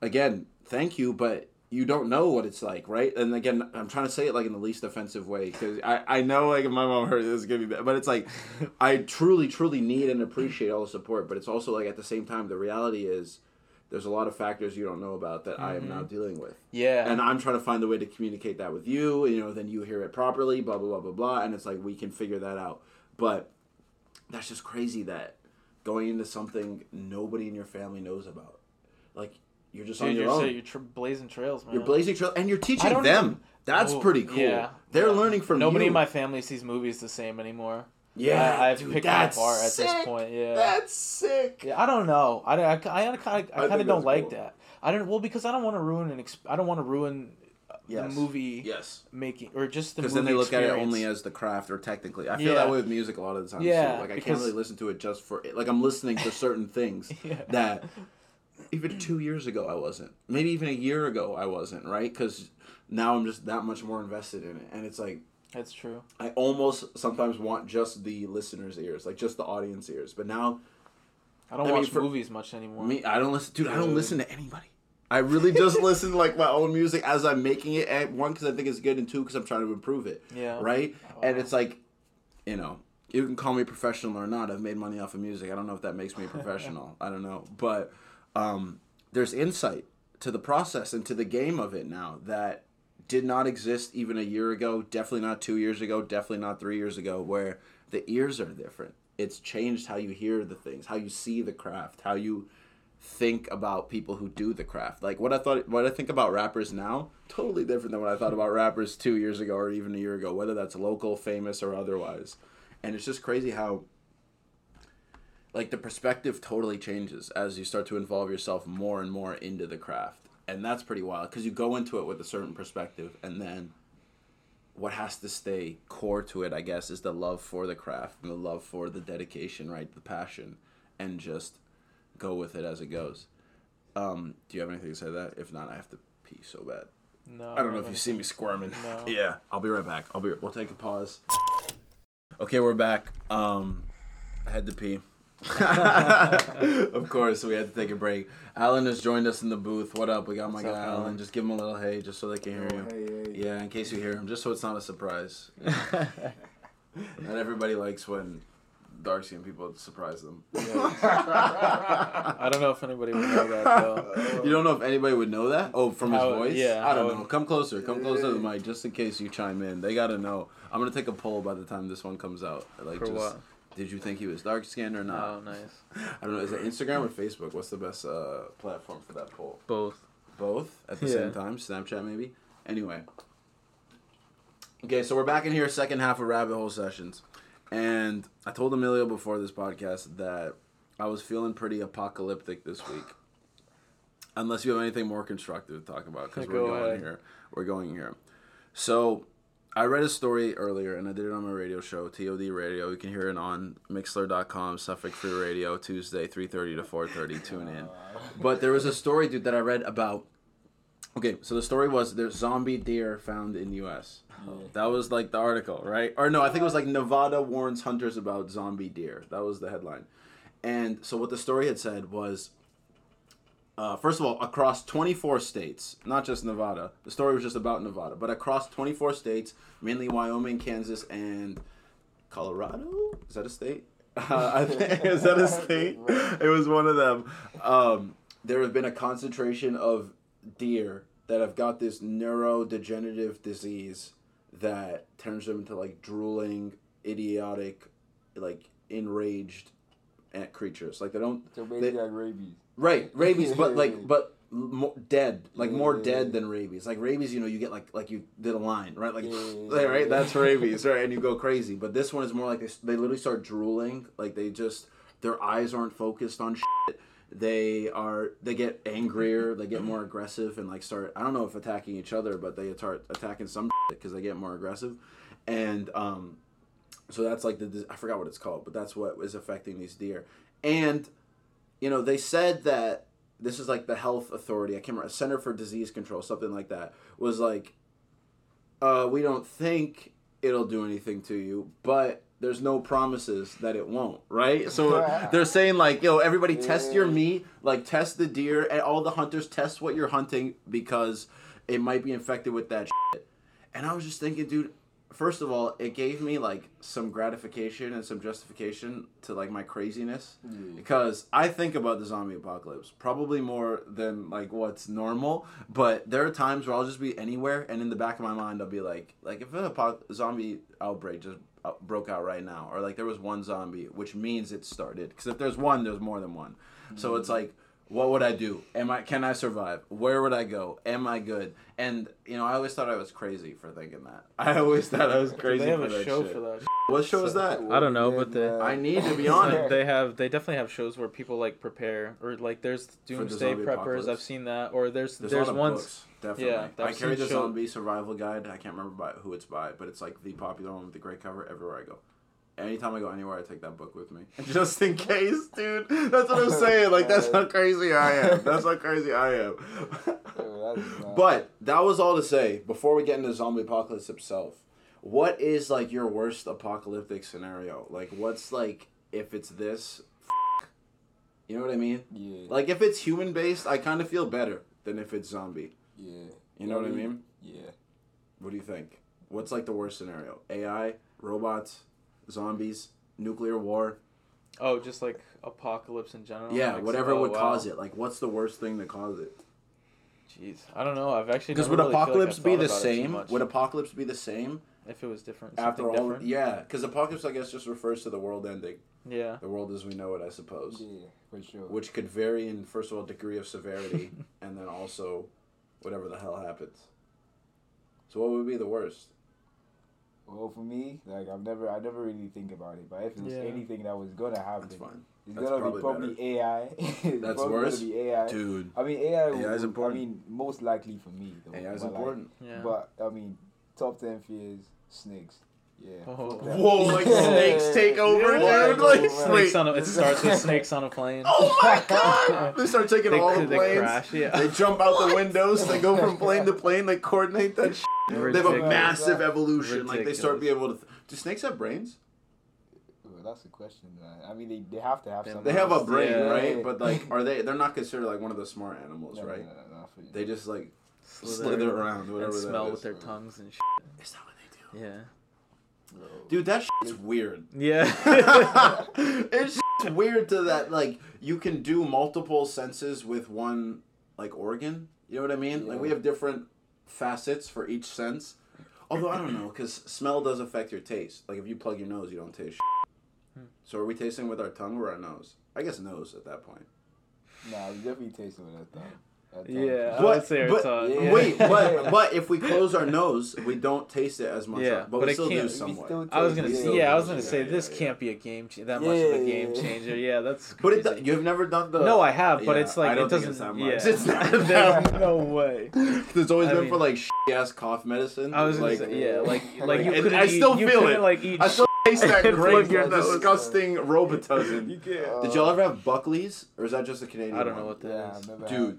again, thank you, but you don't know what it's like, right? And again, I'm trying to say it like in the least offensive way because I I know like if my mom heard this, it's gonna be bad, but it's like I truly, truly need and appreciate all the support, but it's also like at the same time, the reality is. There's a lot of factors you don't know about that I am now mm-hmm. dealing with
Yeah.
and I'm trying to find a way to communicate that with you. You know, then you hear it properly, blah blah blah blah blah, and it's like we can figure that out. But that's just crazy that going into something nobody in your family knows about, like you're just on your
you're, so,
own.
you're tr- blazing trails, man.
You're blazing trails, and you're teaching them.
even-
That's
Oh,
pretty cool.
yeah.
They're
Yeah.
learning from you.
Nobody
you.
in my family sees movies the same anymore.
Yeah,
I, I've
dude,
picked my
that's
bar at this point. Yeah.
That's sick.
Yeah, I don't know. I, I, I, I, I kind of don't
that's
like
cool.
that. I don't well because I don't want to ruin an. Exp- I don't want to ruin
Yes.
the movie
Yes.
making or just the
Because then they look at it only as the craft, or technically. I feel
Yeah.
that way with music a lot of the time.
Yeah,
too. like I can't really listen to it just for like I'm listening to certain things
Yeah.
that even two years ago I wasn't. Maybe even a year ago I wasn't. Right? Because now I'm just that much more invested in it, and it's like
That's true.
I almost sometimes want just the listeners' ears, like just the audience ears. But now
I don't
I mean,
watch
for-
movies much anymore.
me, I don't listen, dude. I don't listen to anybody. I really just listen to like my own music as I'm making it. At one, because I think it's good, and two, because I'm trying to improve it.
Yeah.
Right. And it's like, you know, you can call me professional or not. I've made money off of music. I don't know if that makes me a professional. I don't know, but um, there's insight to the process and to the game of it now that did not exist even a year ago. Definitely not two years ago. Definitely not three years ago. Where the ears are different. It's changed how you hear the things, how you see the craft, how you think about people who do the craft. Like what I thought, what I think about rappers now, totally different than what I thought about rappers two years ago or even a year ago, whether that's local, famous, or otherwise. And it's just crazy how, like, the perspective totally changes as you start to involve yourself more and more into the craft. And that's pretty wild because you go into it with a certain perspective, and then what has to stay core to it, I guess, is the love for the craft and the love for the dedication, right? The passion, and just go with it as it goes. Um, do you have anything to say to that? If not, I have to pee so bad.
no.
I don't know if you see me squirming.
No.
Yeah, I'll be right back. I'll be. We'll take a pause. Okay, we're back. Um, I had to pee. of course, we had to take a break. Allan has joined us in the booth. What up? We got my
What's
guy
up,
Allan.
Allan?
Just give him a little hey, just so they can hear oh, you.
Hey, hey.
Yeah, in case you hear him, just so it's not a surprise. Not everybody likes when dark skinned people surprise them.
I don't know if anybody would know that though.
You don't know if anybody would know that? Oh, from his
How-
voice?
yeah,
I don't
how-
know. Come closer. Come closer to the mic just in case you chime in. They got to know. I'm going to take a poll by the time this one comes out. Like,
For
just,
what?
Did you think he was dark skinned or not?
Oh, nice.
I don't know. Is it Instagram or Facebook? What's the best uh, platform for that poll?
Both.
Both at the
Yeah.
same time? Snapchat, maybe? Anyway. Okay, so we're back in here, second half of Rabbit Hole Sessions. And I told Emilio before this podcast that I was feeling pretty apocalyptic this week. Unless you have anything more constructive to talk about, because we're going
ahead.
here. We're going here. So I read a story earlier, and I did it on my radio show, TOD Radio. You can hear it on Mixlr.com, Suffolk Free Radio, Tuesday, 3.30 to 4.30. Tune in. But there was a story, dude, that I read about. Okay, so the story was there's zombie deer found in the U.S. That was like the article, right? Or no, I think it was like Nevada warns hunters about zombie deer. That was the headline. And so what the story had said was, uh, first of all, across 24 states, not just Nevada. The story was just about Nevada, but across 24 states, mainly Wyoming, Kansas, and Colorado. Is that a state? Uh, I think, is that a state? It was one of them. Um, there have been a concentration of deer that have got this neurodegenerative disease that turns them into like drooling, idiotic, like enraged ant creatures. Like they don't
basically like rabies.
Right, rabies, but like, but more dead, like more dead than rabies. Like rabies, you know, you get like like you did a line, right? Like,
yeah,
right. That's rabies, right? And you go crazy. But this one is more like they, they literally start drooling, like they just their eyes aren't focused on shit. They are they get angrier, they get more aggressive, and like start. I don't know if attacking each other, but they start attacking some because they get more aggressive, and um, so that's like the I forgot what it's called, but that's what is affecting these deer. And you know they said that this is like the health authority. I can't remember Center for Disease Control, something like that. Was like, uh, we don't think it'll do anything to you, but there's no promises that it won't, right? So they're saying like, yo, everybody test your meat, like test the deer, and all the hunters test what you're hunting because it might be infected with that shit. And I was just thinking, dude, first of all, it gave me like some gratification and some justification to like my craziness mm. because I think about the zombie apocalypse probably more than like what's normal. But there are times where I'll just be anywhere, and in the back of my mind, I'll be like, like if a zombie outbreak just uh, broke out right now, or like there was one zombie, which means it started. Because if there's one, there's more than one. So it's mm. like. What would I do? Am I can I survive? Where would I go? Am I good? And you know, I always thought I was crazy for thinking that. I always thought I was crazy
they have
for
a
that
show
shit.
for that.
What show is that?
I don't know, but the-
I need to be on it.
they have they definitely have shows where people like prepare or like there's doomsday
zombie
preppers.
apocalypse.
I've seen that or there's
There's,
there's,
a
ones
books, definitely.
yeah,
I carry
seen
the
show-
zombie survival guide. I can't remember by who it's by, but it's like the popular one with the great cover everywhere I go. Anytime I go anywhere, I take that book with me, just in case, dude. That's what I'm saying. Like that's how crazy I am. That's how crazy I am. but that was all to say. Before we get into zombie apocalypse itself, what is like your worst apocalyptic scenario? Like, what's like if it's this? F- you know what I mean?
Yeah.
Like if it's human based, I kind of feel better than if it's zombie.
yeah.
You know what I mean?
Yeah.
What do you think? What's like the worst scenario? AI, robots, zombies, nuclear war?
Oh, just like apocalypse in general.
yeah,
Like,
whatever
oh,
would
wow.
cause it. Like, what's the worst thing to cause it?
Jeez, I don't know. I've actually
Because would
really feel like
apocalypse be the
about it too
same? Would apocalypse be the same
if it was different?
after all?
different?
Yeah, because apocalypse, I guess, just refers to the world ending,
Yeah.
the world as we know it, I suppose,
Yeah, for sure.
which could vary in first of all degree of severity, and then also whatever the hell happens. So, what would be the worst?
Well, for me, like I've never, I never really think about it. But if it was
Yeah.
anything that was gonna happen,
That's fine,
it's
That's
gonna
probably
be probably AI. It's
That's
probably
worse?
Gonna be AI.
dude.
I mean, AI.
AI is important.
I mean, most likely for me. Though,
AI is
but, like,
important.
Yeah.
But I mean, top ten fears, snakes. Yeah.
Oh.
Whoa, like snakes take over,
Yeah.
dude. Like,
Snakes on a, it starts with snakes on a plane.
Oh my god! They start taking
They-
all the
they
planes.
crash, yeah.
They jump out the windows. They go from plane to plane. They coordinate that. Shit. They have a massive evolution. Like they start being able to. Th- Do snakes have brains?
Well, that's a question. Man. I mean, they, they have to have
They
some.
They have a brain,
Yeah.
right? But like, are they? They're not considered like one of the smart animals,
No, no,
right?
no, no, not.
They just like
Slither,
slither around,
and
whatever that
smell
is.
with their tongues and shit.
Is that what they do?
Yeah.
No.
Dude, that shit's weird.
Yeah.
it's weird to that like you can do multiple senses with one like organ. You know what I mean? Like we have different facets for each sense. Although I don't know, because smell does affect your taste. Like if you plug your nose, you don't taste.
Hmm.
So are we tasting with our tongue or our nose? I guess nose at that point.
Nah, we definitely tasting with that tongue.
Yeah. I
But-
would say our
but-
tongue.
Yeah.
Wait, but but if we close our nose, we don't taste it as much.
Yeah,
but,
but
we
it
still do
can't-
somewhat.
still
I was gonna
it.
say, yeah, I was gonna say
yeah,
this
yeah.
can't be a game cha- that much of a game
yeah, yeah.
changer. Yeah, that's
But
crazy.
it, you've never done the.
no, I have, but
Yeah,
it's like
I don't
it doesn't.
it's that
yeah,
much. It's not
There's
that
no way.
There's always
I
been
mean-
for like ass cough medicine.
I was
like,
say, yeah, like like you couldn't.
I still feel it.
Like eat.
I still taste that
And
great,
plug
disgusting Robitussin.
You can't.
Did y'all ever have Buckley's, or is that just a Canadian?
I don't know what that
Yeah,
is.
I've never
Dude,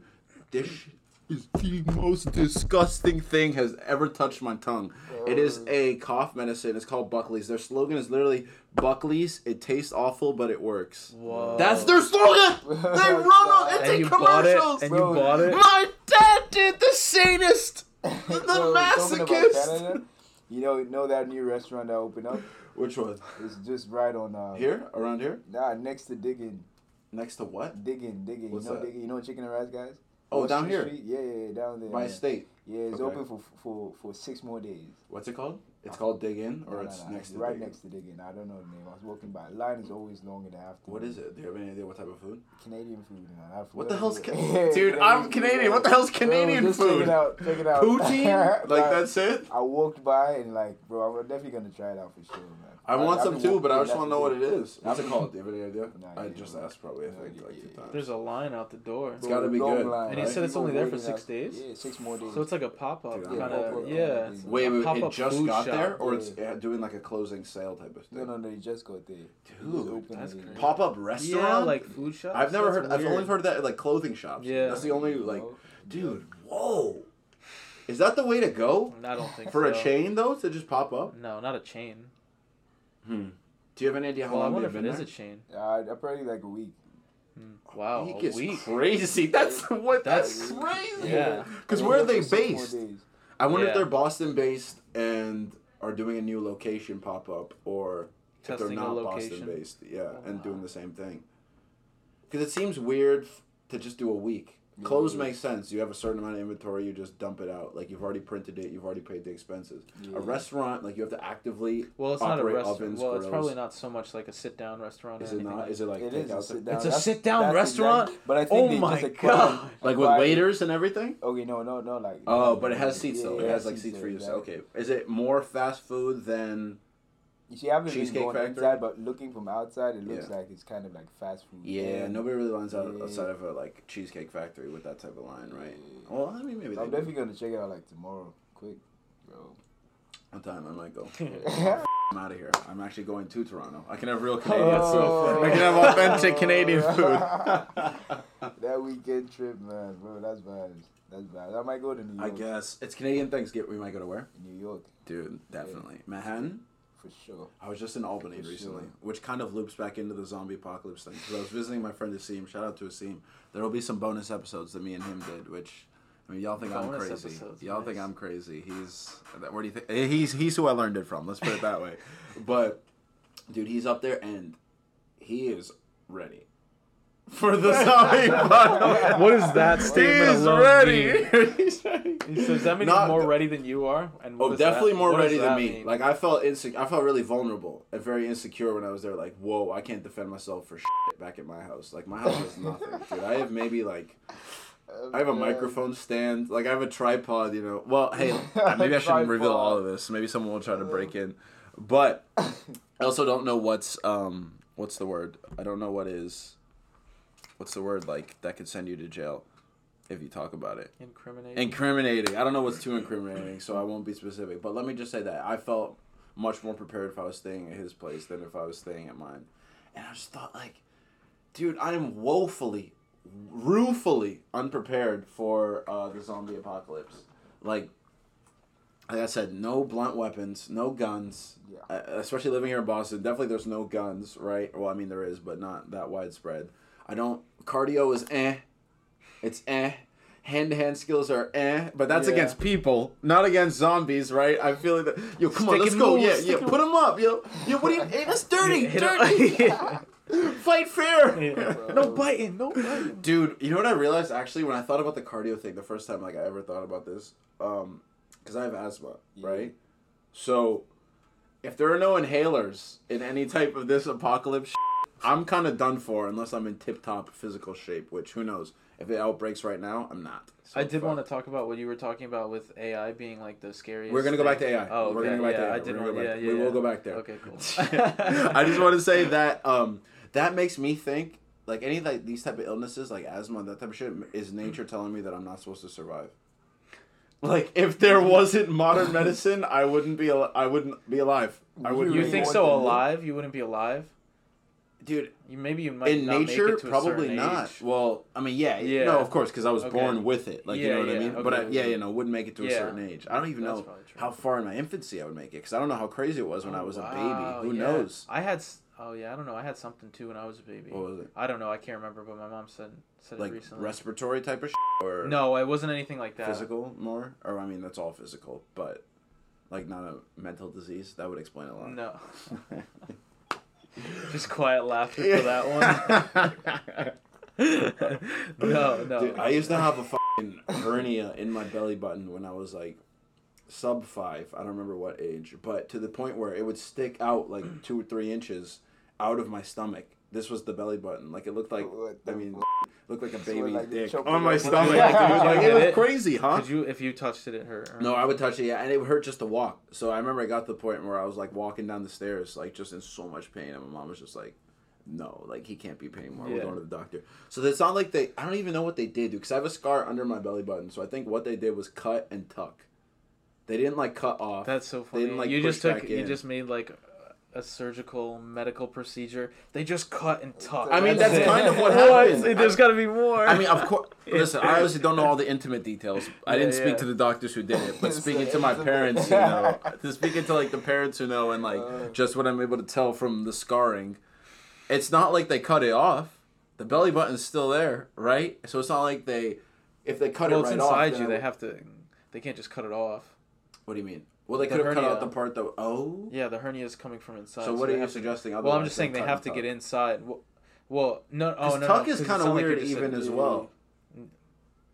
this shit is the most disgusting thing has ever touched my tongue. It is a cough medicine. It's called Buckley's. Their slogan is literally Buckley's. It tastes awful, but it works.
Whoa.
That's their slogan. They run on. It's
And
in
you bought it.
commercials.
And you bought it.
My dad did the sanest.
The
masochist.
You know, know that new restaurant that opened up?
Which one?
It's just right on uh,
Here, around here,
Nah, next to Diggin,
next to what?
Diggin, Diggin.
What's
you know
that?
Diggin. You know Chicken and Rice guys?
Oh,
Washington
down here
Street? Yeah, yeah, down there.
by state.
Yeah, it's
Okay.
open for for for six more days.
What's it called? It's called Dig In, or
No, no,
it's
no,
next to
right
Dig In?
next to Diggin. I don't know the name. I was walking by. Line is always longer than after.
What is it? Do you have any idea what type of food?
Canadian food, man. I
What the hell's
it.
Ca- Dude, I'm Canadian. What the hell's Canadian
just
food?
Check it out. Check it out.
Poutine? like that's it?
I walked by and like, bro, I'm definitely gonna try it out for sure, man.
I want
I've
some too, but I just want to know what it is. thing. What's it
I've-
called? Do you have any idea?
Nah,
I just asked probably, I
Yeah,
think, like
yeah,
two
yeah.
times.
There's a line out the door.
It's gotta be good,
line,
And he
right?
said it's only there for six days?
Yeah, six more days.
So it's like a pop up
Dude,
kind
yeah,
of
pop-up,
yeah.
yeah.
Wait, wait, it just got
shop.
There, or
Yeah.
it's uh, doing like a closing sale type of thing?
No, no, no. You just got there. It's
Dude,
that's crazy.
Pop up restaurant?
Yeah, like food shops.
I've never
That's
heard. I've only heard that like clothing shops.
Yeah.
that's the only like,
No.
dude. Whoa, is that the way to go
I don't think
for a chain though to just pop up?
No, not a chain.
Hmm. Do you have any idea how
Well, I
long
wonder
they've
if
been
it is
there?
a chain.
Uh, probably like a week.
Hmm. Wow,
Week
a
is
week.
crazy. That's what. That's,
That's-
crazy.
Yeah.
Because where are they
for six more
based? I wonder if they're Boston based and are doing a new location pop up, or if they're not. Boston based. Yeah,
Oh,
and
wow.
doing the same thing. Because it seems weird f- to just do a week. Clothes mm-hmm.
Yeah.
makes sense. You have a certain amount of inventory, you just dump it out. Like you've already printed it, you've already paid the expenses.
Yeah.
A restaurant, like you have to actively.
Well, it's not a restaurant.
ovens,
well, it's probably not so much like a sit down restaurant.
Is
or
it
anything
not?
Like
Is it like
It is a
takeout?
sit down.
It's a sit-down restaurant?
exact- but I think
Oh
they
my
just acquired-
God.
Like with waiters and everything?
Okay, no, no, no, like.
Oh, but it has seats though.
Yeah,
it has like seats
there,
for you. to sit. Okay. Is it more fast food than?
You see, I haven't been
Cheesecake
going
Factory?
inside, but looking from outside, it looks
Yeah.
like it's kind of like fast food.
Yeah, nobody really lines out
Yeah.
outside of a like cheesecake factory with that type of line, right? Well, I mean maybe. They
I'm
do.
definitely gonna check it out like tomorrow, quick, bro.
One time I might go. I'm out of here. I'm actually going to Toronto. I can have real Canadian
so
food. I can have authentic Canadian food.
that weekend trip, man, bro, that's bad. That's bad. I might go to New York.
I guess it's Canadian Thanksgiving. We might go to where?
New York,
Dude, definitely Manhattan.
For sure.
I was just in Albany
For
recently,
sure.
which kind of loops back into the zombie apocalypse thing. Because I was visiting my friend Asim. Shout out to Asim. There will be some bonus episodes that me and him did, which I mean, y'all think I'm crazy.
episodes,
Y'all think. I'm crazy. He's where do you think? eh, He's he's who I learned it from. Let's put it that way. But dude, he's up there and he is ready for the zombie apocalypse.
What is that
He's
statement alone
ready.
mean?
he's ready.
So does that mean
Not-
he's more ready than you are? And what
Oh,
does
definitely
that-
more
what does
ready than
that
me.
mean?
Like I felt insecure. I felt really vulnerable and very insecure when I was there. Like, whoa, I can't defend myself for shit back at my house. Like my house is nothing, dude. I have maybe like I have a microphone stand. Like I have a tripod. You know. Well, hey, maybe I shouldn't reveal
Tripod.
all of this. Maybe someone will try to break in. But I also don't know what's um what's the word. I don't know what is. What's the word like that could send you to jail if you talk about it.
incriminating.
Incriminating. I don't know what's too incriminating, so I won't be specific. But let me just say that I felt much more prepared if I was staying at his place than if I was staying at mine. And I just thought, like, dude, I am woefully, ruefully unprepared for uh, the zombie apocalypse. Like, like I said, no blunt weapons, no guns.
Yeah.
Uh, especially living here in Boston, definitely there's no guns, right? Well, I mean there is, but not that widespread. I don't. Cardio is eh. It's eh. Hand to hand skills are eh, but that's
Yeah.
against people, not against zombies, right? I feel like that. Yo, come on, let's go.
move,
Yeah,
stick
yeah, put them up, yo. Yo, what do you? Hey, that's dirty,
Hit
dirty. Fight fair.
Yeah. no biting, no biting.
Dude, you know what I realized actually when I thought about the cardio thing the first time like I ever thought about this, um, because I have asthma,
Yeah.
right? So, if there are no inhalers in any type of this apocalypse, I'm kind of done for unless I'm in tip top physical shape. Which who knows? If it outbreaks right now, I'm not. So
I did
fuck.
want to talk about what you were talking about with AI being like the scariest.
We're gonna go back to. AI.
Oh,
We're
okay.
gonna go back
yeah,
to AI.
I
We're
did
gonna
want.
go
Yeah,
back-
yeah.
we will go back there.
Okay, cool.
I just want to say that um, that makes me think like any like these type of illnesses like asthma that type of shit is nature telling me that I'm not supposed to survive. Like if there wasn't modern medicine, I wouldn't be al- I wouldn't be alive. I wouldn't.
You think so? Alive? You wouldn't be alive.
Dude?
You maybe you might
In
not make
nature, probably not.
age.
Well, I mean, yeah,
Yeah.
no, of course, because I was
Okay.
born with it. Like you know what I
yeah,
mean. But I,
okay.
yeah, you know, wouldn't make it to a certain age. I don't even
That's
know how far in my infancy I would make it because I don't know how crazy it was when I
Oh,
was
wow,
a baby. Who
yeah.
knows?
I had. Oh yeah, I don't know. I had something too when I was a baby.
What was it?
I don't know. I can't remember, but my mom said said
Like
it recently.
respiratory type of shit or
no, it wasn't anything like that.
physical more or i mean that's all physical but like not a mental disease that would explain a lot
No. Just quiet laughter for that one. no, no.
Dude, i used to have a fucking hernia in my belly button when i was like sub five. I don't remember what age, but to the point where it would stick out like two or three inches out of my stomach. This was the belly button. Like it looked like I mean,
f-
looked like a baby
like,
dick on my stomach.
Yeah,
dude.
could you
Like it was
it?
crazy, huh?
Could you, if you touched it, it hurt. or-
No, I would touch it, yeah, and it would hurt just to walk. So I remember I got to the point where I was like walking down the stairs, like just in so much pain, and my mom was just like, "No, like he can't be pain anymore. We're going to the doctor." So it's not like they. I don't even know what they did, dude. because I have a scar under my belly button. So I think what they did was cut and tuck. They didn't like cut off.
That's so
They
funny.
didn't, like,
you
push
just took.
back
You just made like a surgical medical procedure. They just cut and tuck.
I mean,
That's
that's kind of what
What?
happened.
There's
I-
got to be more.
I mean, of course. Listen, I obviously don't know all the intimate details. I
Yeah,
didn't speak
yeah.
to the doctors who did it, but speaking to my parents who know, to speaking to like the parents who know, and like
Uh.
just what I'm able to tell from the scarring, it's not like they cut it off. The belly button's still there, right? So it's not like they, if they cut
well,
it
it's inside
off.
you. They have to. They can't just cut it off.
What do you mean? Well, they
The
could have cut out the part that. Oh.
Yeah, the hernia is coming from inside.
So what are you
have to-
suggesting?
Well, I'm just saying they have to
tuck?
get inside. Well, well no, oh no,
tuck
no,
is kind of
sounded like
weird
said-
even as well.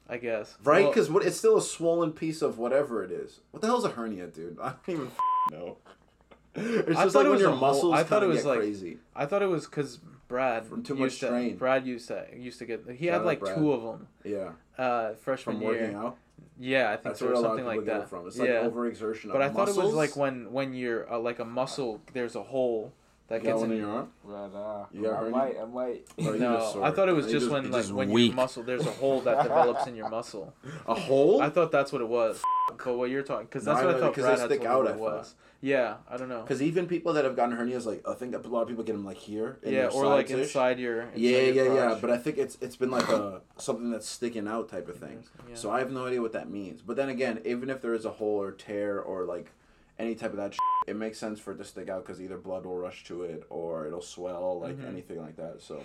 I guess.
Right?
Well,
Because what? It's still a swollen piece of whatever it is. What the hell's a hernia, dude? I don't even know. It's
I
just
thought
like
it
when
was
your
whole-
muscles
I thought it was
get
like-
crazy.
I thought it was because Brad
From too much
to-
strain.
Brad used to used to get. He
Shout
had like
Brad.
two of them.
Yeah,
Uh, freshman
from
year.
working out.
Yeah, I think
That's
so, or
a lot of
something like that.
from. It's like
yeah,
overexertion.
but I
of
thought it was like when when you're uh, like a muscle. There's a hole that
You got
gets
one
in
in your arm.
Right, uh,
You got
I might, I might.
No. I thought it was just
just-
when like
just
when
weak.
your muscle. There's a hole that develops in your muscle.
A hole?
I thought that's what it was. But what you're talking, because that's
I
what I
know,
thought
because
Brad
they
had
stick
told
out,
me
I
it
thought.
Yeah, I don't know.
Because even people that have gotten hernias, like I think a lot of people get them like here. in
Yeah, or like inside your. Inside
Yeah,
your
yeah, yeah. But I think it's it's been like a something that's sticking out type of thing.
Yeah.
So I have no idea what that means. But then again, even if there is a hole or tear or like any type of that, it makes sense for it to stick out because either blood will rush to it or it'll swell, like
Mhm.
anything like that. So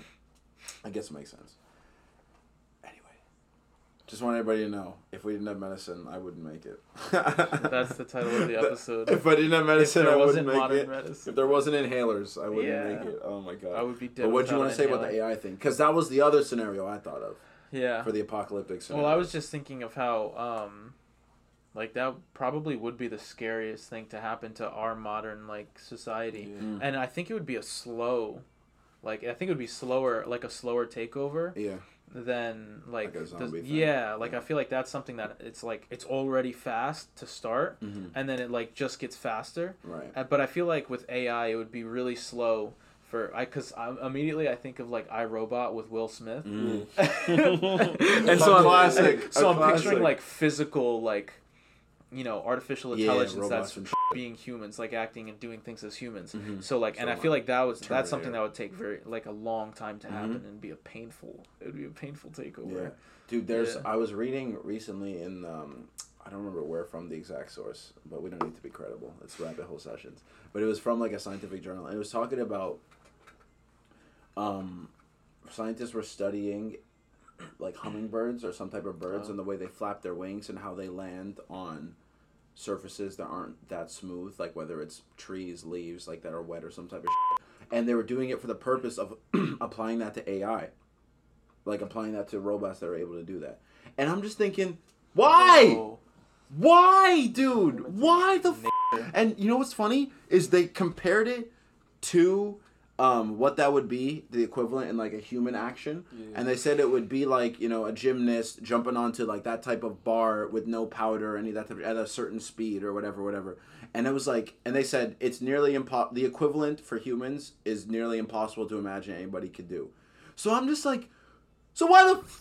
I guess it makes sense. Anyway, just want everybody to know if we didn't have medicine, I wouldn't make it.
That's the title of the episode.
If I didn't have medicine,
there
I
wasn't
wouldn't make
modern
it.
medicine,
If there wasn't inhalers, I wouldn't
Yeah.
make it. Oh my god.
I would be dead.
But what do you want to say
an
about the. AI thing? Because that was the other scenario I thought of
Yeah.
for the apocalyptic scenario.
Well, I was just thinking of how, um, like that probably would be the scariest thing to happen to our modern like society,
Mm.
and I think it would be a slow, like I think it would be slower, like a slower takeover
Yeah.
Than like,
Like a
the-
zombie thing.
yeah, like
Yeah.
I feel like that's something that it's like it's already fast to start,
Mm-hmm.
and then it like just gets faster.
Right.
Uh, but I feel like with AI, it would be really slow for I because i immediately I think of like I, Robot with Will Smith.
Mm.
and
A
so I'm,
classic,
so
a
I'm
classic.
picturing like physical, like you know, artificial intelligence
robots
that's
and
being humans, like acting and doing things as humans.
Mhm.
So like, and I feel like that was
Terminator.
that's something that would take very like a long time to happen
Mhm.
and be a painful. It would be a painful takeover.
Yeah. Dude, there's
Yeah.
I was reading recently in um I don't remember where from the exact source, but we don't need to be credible. It's rabbit hole sessions. But it was from like a scientific journal. And it was talking about um scientists were studying like hummingbirds or some type of birds
Oh.
and the way they flap their wings and how they land on surfaces that aren't that smooth, like whether it's trees, leaves, like that are wet or some type of and they were doing it for the purpose of applying that to AI like applying that to robots that are able to do that. And I'm just thinking, why?
Oh,
Why, dude? Why the? F-? And you know what's funny is they compared it to um, what that would be the equivalent in like a human action, and they said it would be like you know a gymnast jumping onto like that type of bar with no powder or any of that type of, at a certain speed or whatever, whatever. And it was like, and they said it's nearly impo- the equivalent for humans is nearly impossible to imagine anybody could do. So I'm just like, so why the f-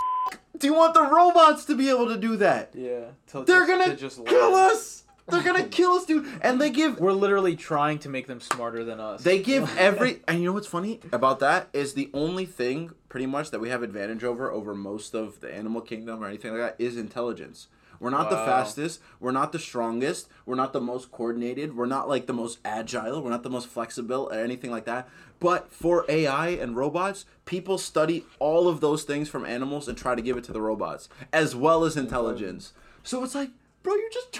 do you want the robots to be able to do that?
yeah. To
They're
just-
gonna
to just
kill us. They're gonna kill us, dude. And they give
We're literally trying to make them smarter than us.
they give every and you know what's funny about that is the only thing pretty much that we have advantage over over most of the animal kingdom or anything like that is intelligence. We're not the
Wow.
fastest, we're not the strongest, we're not the most coordinated, we're not like the most agile, we're not the most flexible or anything like that. But for AI and robots, people study all of those things from animals and try to give it to the robots as well as intelligence. So it's like, bro, you're just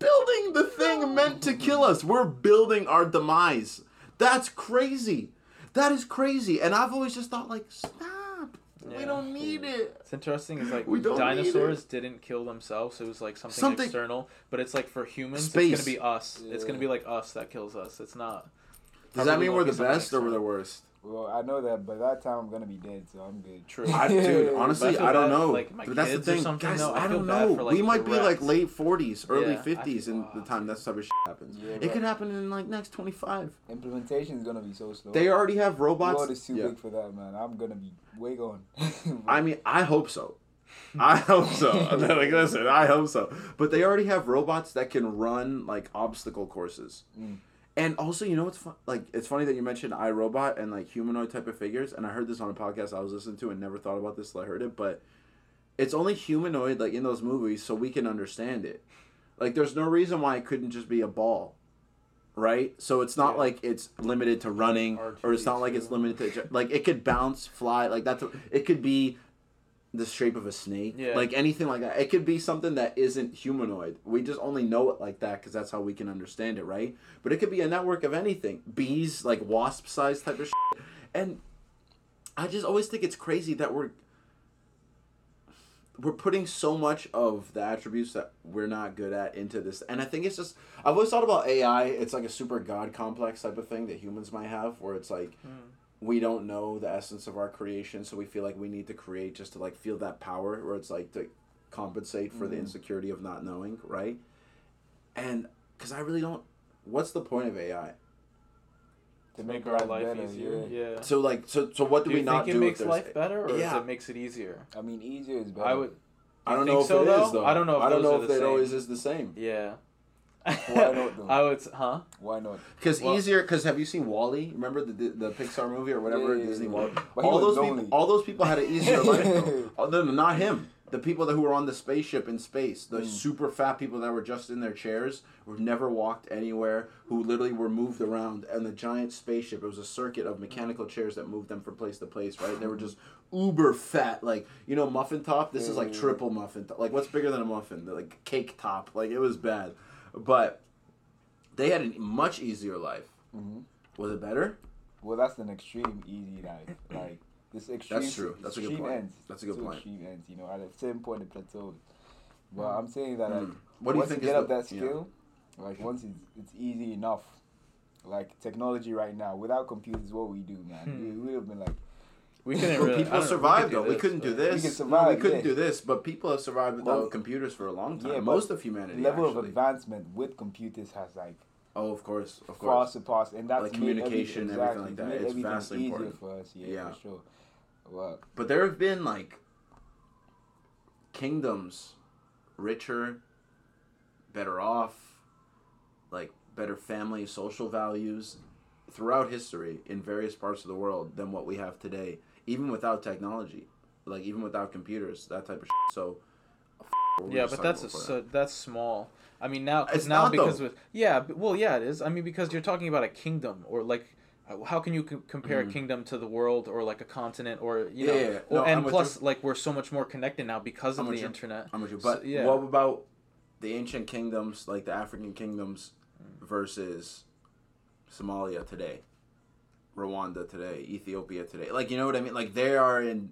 building the thing meant to kill us. We're building our demise. That's crazy. That is crazy. And I've always just thought like, stop. We don't need it.
It's interesting. Is like
We don't
dinosaurs didn't kill themselves. It was like something,
Something-
external. But it's like for humans,
Space.
it's gonna be us. It's gonna be like us that kills us. It's not.
Does that mean we're
won't
the
be something
best or we're the worst?
Well, I know that by that time I'm gonna be dead, so I'm good.
True.
I, dude, honestly,
feel
I don't
bad,
know.
like,
but that's the thing, guys.
though, I
I don't know.
for, like,
we might
the
be like late forties, early
Yeah, I
fifties in
feel-
the time that type of shit happens.
Yeah,
it
but
could happen in like next twenty five.
implementation is gonna be so slow.
They already have
The
robots.
world is too
Yeah.
big for that, man. I'm gonna be way gone.
I mean, I hope so. I hope so. like, listen, I hope so. But they already have robots that can run like obstacle courses.
Mm.
And also, you know what's fun? Like, it's funny that you mentioned I, Robot and like humanoid type of figures. And I heard this on a podcast I was listening to and never thought about this till I heard it. But it's only humanoid like in those movies so we can understand it. Like, there's no reason why it couldn't just be a ball, right? So it's not
Yeah.
like it's limited to running, or it's not like it's limited to like it could bounce, fly. Like that's it could be the shape of a snake,
Yeah.
like anything like that. It could be something that isn't humanoid. We just only know it like that because that's how we can understand it, right? But it could be a network of anything, bees, like wasp size type of shit. And I just always think it's crazy that we're we're putting so much of the attributes that we're not good at into this and i think it's just i've always thought about ai it's like a super god complex type of thing that humans might have where it's like
Hmm.
We don't know the essence of our creation so we feel like we need to create just to like feel that power where it's like to compensate for the
Mhm.
insecurity of not knowing right and because i really don't what's the point of ai
to
Make
make
our
life
life
better,
easier.
yeah.
Yeah.
so like so so what do,
Do
we
you
not
think it makes life better, or
Yeah.
does it makes it easier?
I mean, easier is better.
I would.
i don't know if
so,
it is
though?
though
I don't know if
i don't
those
know
are
if it always is the same
Yeah.
Why not, though?
I would. Huh?
Why not?
Because
Well-
easier. Because have you seen WALL-E? Remember the, the the Pixar movie or whatever
Yeah, yeah,
Disney
yeah.
WALL-E?
But
All those
lonely.
people. All those people had an easier life. Though. Oh, no, no, not him. The people that who were on the spaceship in space, the
Mm.
super fat people that were just in their chairs, who never walked anywhere, who literally were moved around, and the giant spaceship. It was a circuit of mechanical chairs that moved them from place to place. Right? They were just uber fat, like you know, muffin top. This is like
Mm.
triple muffin top. Like what's bigger than a muffin? The, like cake top. Like it was bad, but they had a much easier life.
hmm
Was it better?
Well, that's an extreme easy life. Like this extreme.
That's true. That's a good point.
Ends.
That's a good
Two
point.
Extreme ends. You know, at a certain point it plateaus. But I'm saying that like
Mm. What do you
once
think
you get up
the-
that
yeah.
skill, like once it's it's easy enough. Like technology right now, without computers, what we do, man,
Hmm.
we would have been like,
We couldn't really. I
people
don't
survived
could do
though. we couldn't do this.
We could
No,
survive,
we couldn't
yeah.
do this, but people have survived without
Well,
computers for a long time.
yeah,
Most of humanity.
The level of advancement with computers has like
Oh, of course, of
far
course.
surpassed, and that's
Like
made everything-
communication and everything
exactly,
like that.
made
It's
everything
vastly
easier
important.
for us. Yeah,
Yeah.
for sure. Well,
But there have been like kingdoms, richer, better off, like better family, social values, throughout history in various parts of the world than what we have today, even without technology, like even without computers, that type of shit. So. what were we
Yeah, but that's a, so that's small. I mean now, cause
It's
now
not,
because
though.
with yeah, well yeah it is. I mean because you're talking about a kingdom or like. uh, How can you compare
Mhm.
a kingdom to the world or like a continent or you
Yeah,
know
yeah, yeah.
or-
No, I'm
and plus like we're so much more connected now because
I'm
of
with
the internet.
I'm with you.
So,
But
yeah.
what about the ancient kingdoms, like the African kingdoms, versus Somalia today, Rwanda today, Ethiopia today? Like, you know what I mean? Like, they are in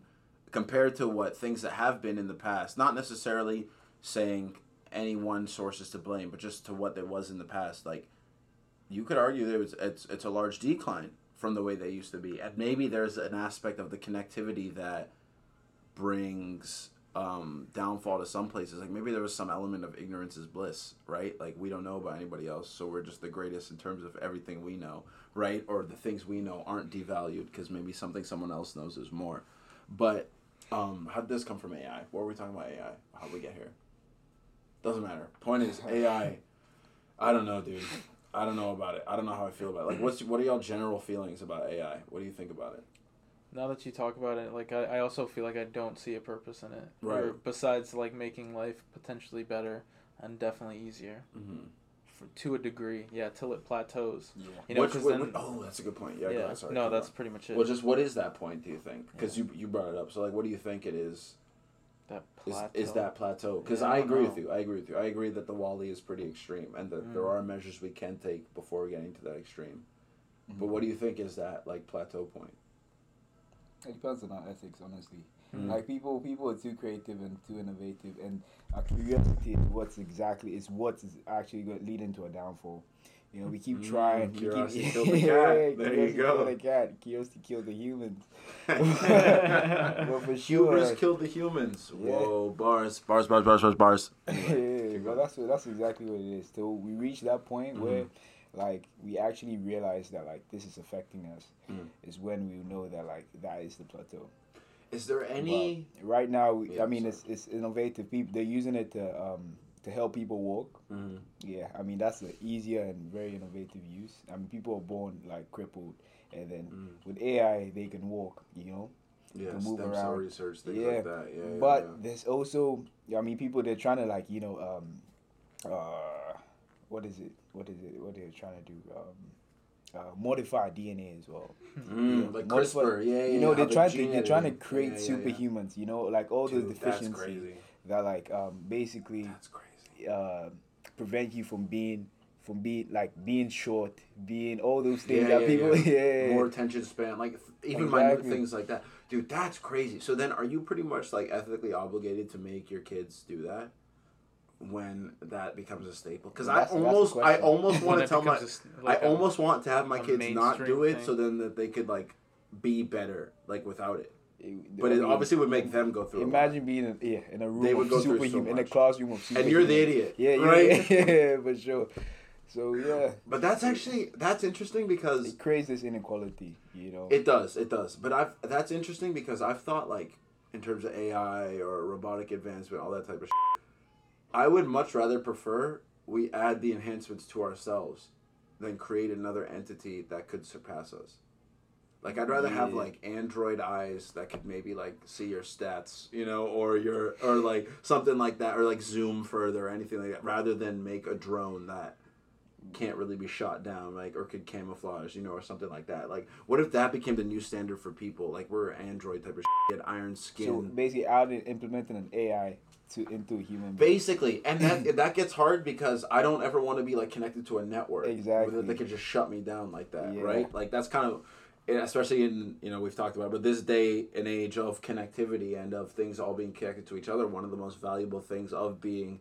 compared to what things that have been in the past. Not necessarily saying any one source is to blame, but just to what there was in the past. Like, you could argue there was it's it's a large decline from the way they used to be, and maybe there's an aspect of the connectivity that brings um, downfall to some places. Like maybe there was some element of ignorance is bliss, right? Like we don't know about anybody else, so we're just the greatest in terms of everything we know, right? Or the things we know aren't devalued because maybe something someone else knows is more. But um, how did this come from AI? What were we talking about AI? How did we get here? Doesn't matter. Point is AI. I don't know, dude. I don't know about it. I don't know how I feel about it. Like, what's what are y'all general feelings about AI? What do you think about it?
Now that you talk about it, like I, I also feel like I don't see a purpose in it.
Right.
Or besides like making life potentially better and definitely easier
Mm-hmm.
for, to a degree. Yeah, till it plateaus.
yeah.
You know,
Which-
'cause
wait,
then,
wait- oh, that's a good point. Yeah,
yeah.
ahead, sorry,
no, that's
going.
pretty much it.
Well, just what is that point? Do you think? Because you you brought it up. So like, what do you think it is?
that
Is,
plateau.
is that plateau? Because
Yeah, I
I agree
know.
with you. I agree with you. I agree that the WALL-E is pretty extreme, and that there
Mm.
are measures we can take before getting to that extreme. But
Mm-hmm.
what do you think is that like plateau point?
It depends on our ethics, honestly. Like people, people are too creative and too innovative, and our curiosity is what's exactly is what's actually going to lead into a downfall. You know, we keep
Mm,
trying. we
curiosity
keep,
killed the cat.
Yeah,
There you
curiosity
go.
Killed the cat. Curiosity killed the humans. but for sure,
Hubris killed the humans.
Yeah.
Whoa, bars, bars, bars, bars, bars, bars.
yeah, but that's what, that's exactly what it is. So we reach that point where,
Mm-hmm.
Like, we actually realize that like this is affecting us.
Mm.
Is when we know that like that is the plateau.
Is there any?
But right now,
Yeah,
I mean, it's it's innovative. People they're using it to um to help people walk.
Mhm.
Yeah, I mean that's the easier and very innovative use. I mean, people are born like crippled, and then
Mm.
with AI they can walk. You know.
Yeah,
To move
stem cell
around.
research, things
Yeah,
like that. Yeah, yeah,
but
yeah.
there's also, I mean, people they're trying to like you know um, uh, what is it? What is it? What are they're trying to do? Um, uh, modify DNA as well.
Mm,
Yeah,
like
modify-
CRISPR, yeah, yeah.
you know, they're trying to they're trying to create
Yeah, yeah,
superhumans. You know, like all those
Dude, that's
deficiencies that like um, basically
That's crazy.
uh, prevent you from being from being like being short, being all those things
Yeah,
that people
yeah. More attention span, like even
Exactly.
things like that. Dude, that's crazy. So then, are you pretty much like ethically obligated to make your kids do that when that becomes a staple? Because I
That's- that's the
almost, I almost want to tell my,
becomes a s- like
I
a-
almost want to have my kids not do
mainstream
it, so then that they could like be better, like without it.
It-
But
I
it
mean,
obviously would make them go through.
Imagine being in, yeah, in a room
They would
of
go through so
superhuman, in a classroom of superhuman.
And you're the idiot,
Yeah, you're
right?
yeah, for sure. So yeah,
But that's actually that's interesting because
it creates this inequality. You know,
It does, it does. But I've that's interesting because I've thought like in terms of AI or robotic advancement, all that type of shit. I would much rather prefer we add the enhancements to ourselves than create another entity that could surpass us. Like I'd rather have like android eyes that could maybe like see your stats, you know, or your or like something like that or like zoom further or anything like that rather than make a drone that can't really be shot down like or could camouflage you know or something like that like what if that became the new standard for people like we're android type of shit, iron skin.
so basically adding implementing an AI to into a human. being.
basically and that that gets hard because i don't ever want to be like connected to a network
Exactly.
where they could just shut me down like that
Yeah.
right like that's kind of especially in you know we've talked about but this day and age of connectivity and of things all being connected to each other one of the most valuable things of being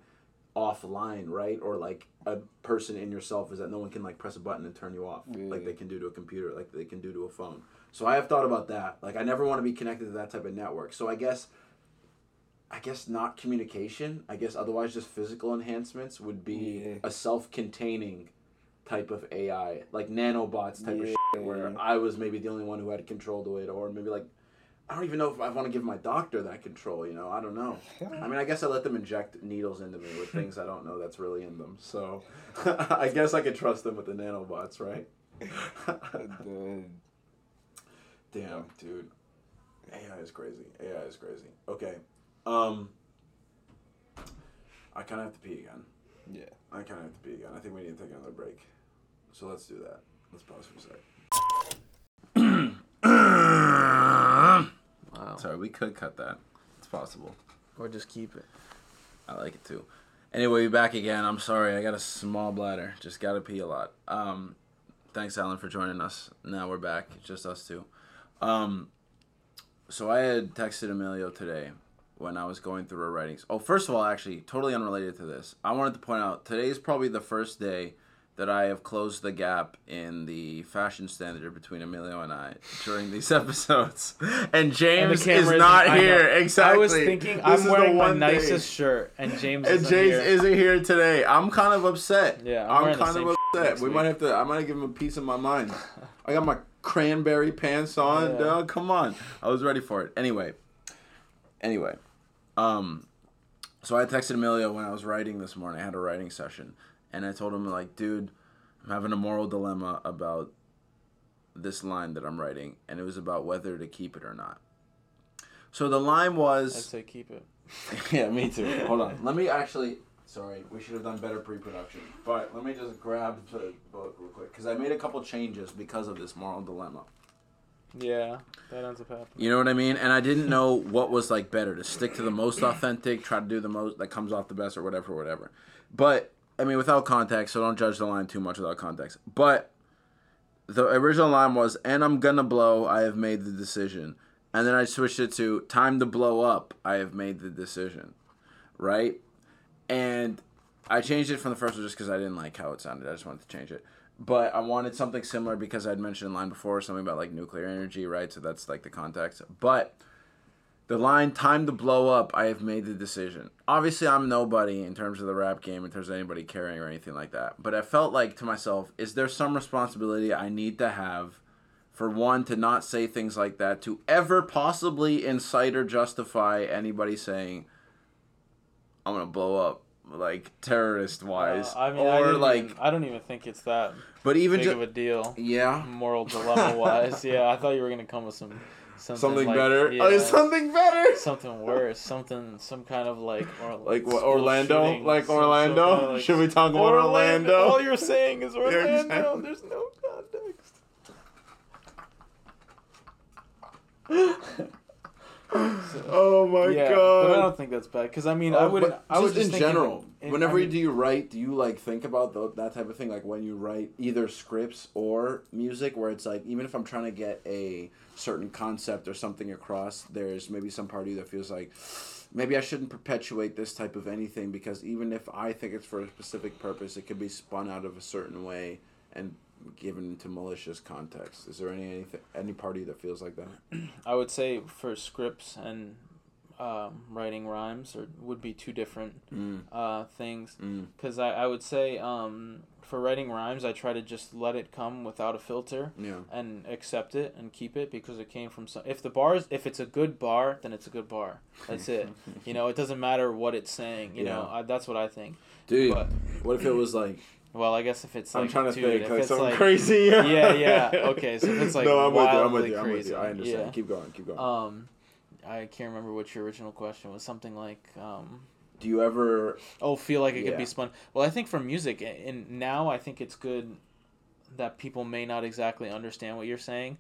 offline right or like a person in yourself is that no one can like press a button and turn you off like they can do to a computer like they can do to a phone so i have thought about that like i never want to be connected to that type of network so i guess I guess not communication. I guess otherwise just physical enhancements would be
Yeah.
a self-containing type of AI, like nanobots type of shit, where I was maybe the only one who had control to it, or maybe like I don't even know if I want to give my doctor that control. You know, I don't know. I mean, I guess I let them inject needles into me with things I don't know that's really in them. So I guess I could trust them with the nanobots, right? Damn, dude. AI is crazy. AI is crazy. Okay. Um I kind of have to pee again.
yeah.
I kind of have to pee again. I think we need to take another break. So let's do that. Let's pause for a sec.
Wow.
Sorry, we could cut that. It's possible.
Or just keep it.
I like it too. Anyway, back again. I'm sorry. I got a small bladder. Just got to pee a lot. Um, thanks, Allan, for joining us. Now we're back. It's just us two. Um, so I had texted Emilio today when I was going through her writings. Oh, first of all, actually, totally unrelated to this. I wanted to point out today is probably the first day that I have closed the gap in the fashion standard between Emilio and I during these episodes. And James is not
I
here.
know.
Exactly.
I was thinking
This
I'm wearing my nicest shirt, and James
And
isn't
James
here.
isn't here today. I'm kind of upset.
Yeah, I'm
I'm, kind of upset. We
week.
might have to. I might give him a piece of my mind. I got my cranberry pants on.
Yeah.
Dog, come on. I was ready for it. Anyway. Anyway, um, so I texted Emilio when I was writing this morning. I had a writing session, and I told him like, dude, I'm having a moral dilemma about this line that I'm writing, and it was about whether to keep it or not. So the line was.
I'd say keep it.
yeah, me too. Hold on. Let me actually. Sorry, we should have done better pre-production. But let me just grab the book real quick because I made a couple changes because of this moral dilemma.
Yeah, that ends up happening.
You know what I mean? And I didn't know what was like better to stick to the most authentic, try to do the most that comes off the best, or whatever, whatever. But I mean, without context, so don't judge the line too much without context. But the original line was, "And I'm gonna blow. I have made the decision." and then I switched it to time to blow up. I have made the decision, right? And I changed it from the first one just because I didn't like how it sounded. I just wanted to change it. But I wanted something similar because I'd mentioned in line before something about like nuclear energy, right? So that's like the context. But the line "time to blow up," I have made the decision. Obviously, I'm nobody in terms of the rap game, in terms of anybody caring or anything like that. But I felt like to myself, is there some responsibility I need to have? for one to not say things like that to ever possibly incite or justify anybody saying i'm gonna blow up like terrorist wise
Uh, I mean,
or
didn't
like
even- I don't even think it's that
but even
big
just
of a deal,
yeah
moral dilemma wise. yeah, I thought you were gonna come with some something,
something
like-
better
Yeah,
oh something better
something worse, something, some kind of like, or
like what orlando
shooting,
like
some- some
orlando
kind of, like-
should we talk about orlando,
All you're saying is Orlando.
exactly.
There's no context.
oh my
yeah,
god
but I don't think that's bad because I mean I
Oh,
would. I was
just in general.
in-
whenever
I mean,
do you write, do you like think about tho- that type of thing? Like when you write either scripts or music, where it's like even if I'm trying to get a certain concept or something across, there's maybe some part of you that feels like maybe I shouldn't perpetuate this type of anything because even if I think it's for a specific purpose, it could be spun out of a certain way and given to malicious context. Is there any anything, any party that feels like that?
I would say for scripts and um, writing rhymes or would be two different
Mm,
uh, things.
mm,
Because I, I would say um, for writing rhymes, I try to just let it come without a filter
yeah.
and accept it and keep it because it came from some. If the bar is, if it's a good bar, then it's a good bar. That's it. you know, it doesn't matter what it's saying. You know, I, that's what I think.
Dude,
But
what if it was like
well, I guess if it's like
I'm trying to
dude,
think like
it's
something
like,
crazy.
Yeah, yeah. Okay, so if it's like
no, I'm with you. I'm with you. I'm with you. I understand.
yeah.
Keep going. Keep going.
Um, I can't remember what your original question was. Something like um.
Do you ever?
Oh, feel like it could be spun. Well, I think for music, and now I think it's good that people may not exactly understand what you're saying,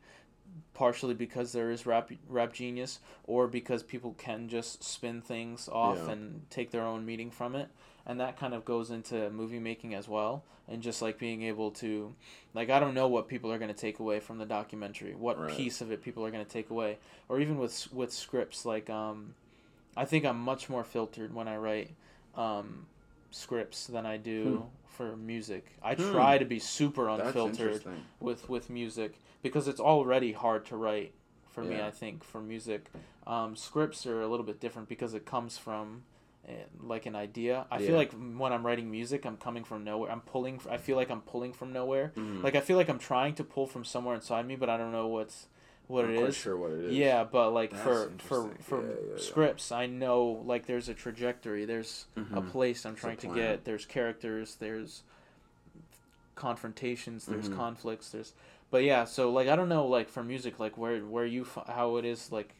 partially because there is rap rap genius, or because people can just spin things off
Yeah.
and take their own meaning from it, and that kind of goes into movie making as well, and just like being able to, like I don't know what people are gonna take away from the documentary, what
Right.
piece of it people are gonna take away, or even with with scripts like um. I think I'm much more filtered when I write um, scripts than I do for music. I
Hmm.
try to be super unfiltered with with music because it's already hard to write for me. I think for music, um, scripts are a little bit different because it comes from like an idea. I
Yeah.
feel like when I'm writing music, I'm coming from nowhere. I'm pulling. I feel like I'm pulling from nowhere.
Mhm.
Like I feel like I'm trying to pull from somewhere inside me, but I don't know what's what
I'm
it is.
sure what it is.
Yeah, but like
That's
for for for
Yeah, yeah,
scripts, I know like there's a trajectory, there's a
Mhm.
place I'm trying to get, there's characters, there's confrontations, there's
Mhm.
conflicts, there's but yeah, so like I don't know like for music like where where you how it is like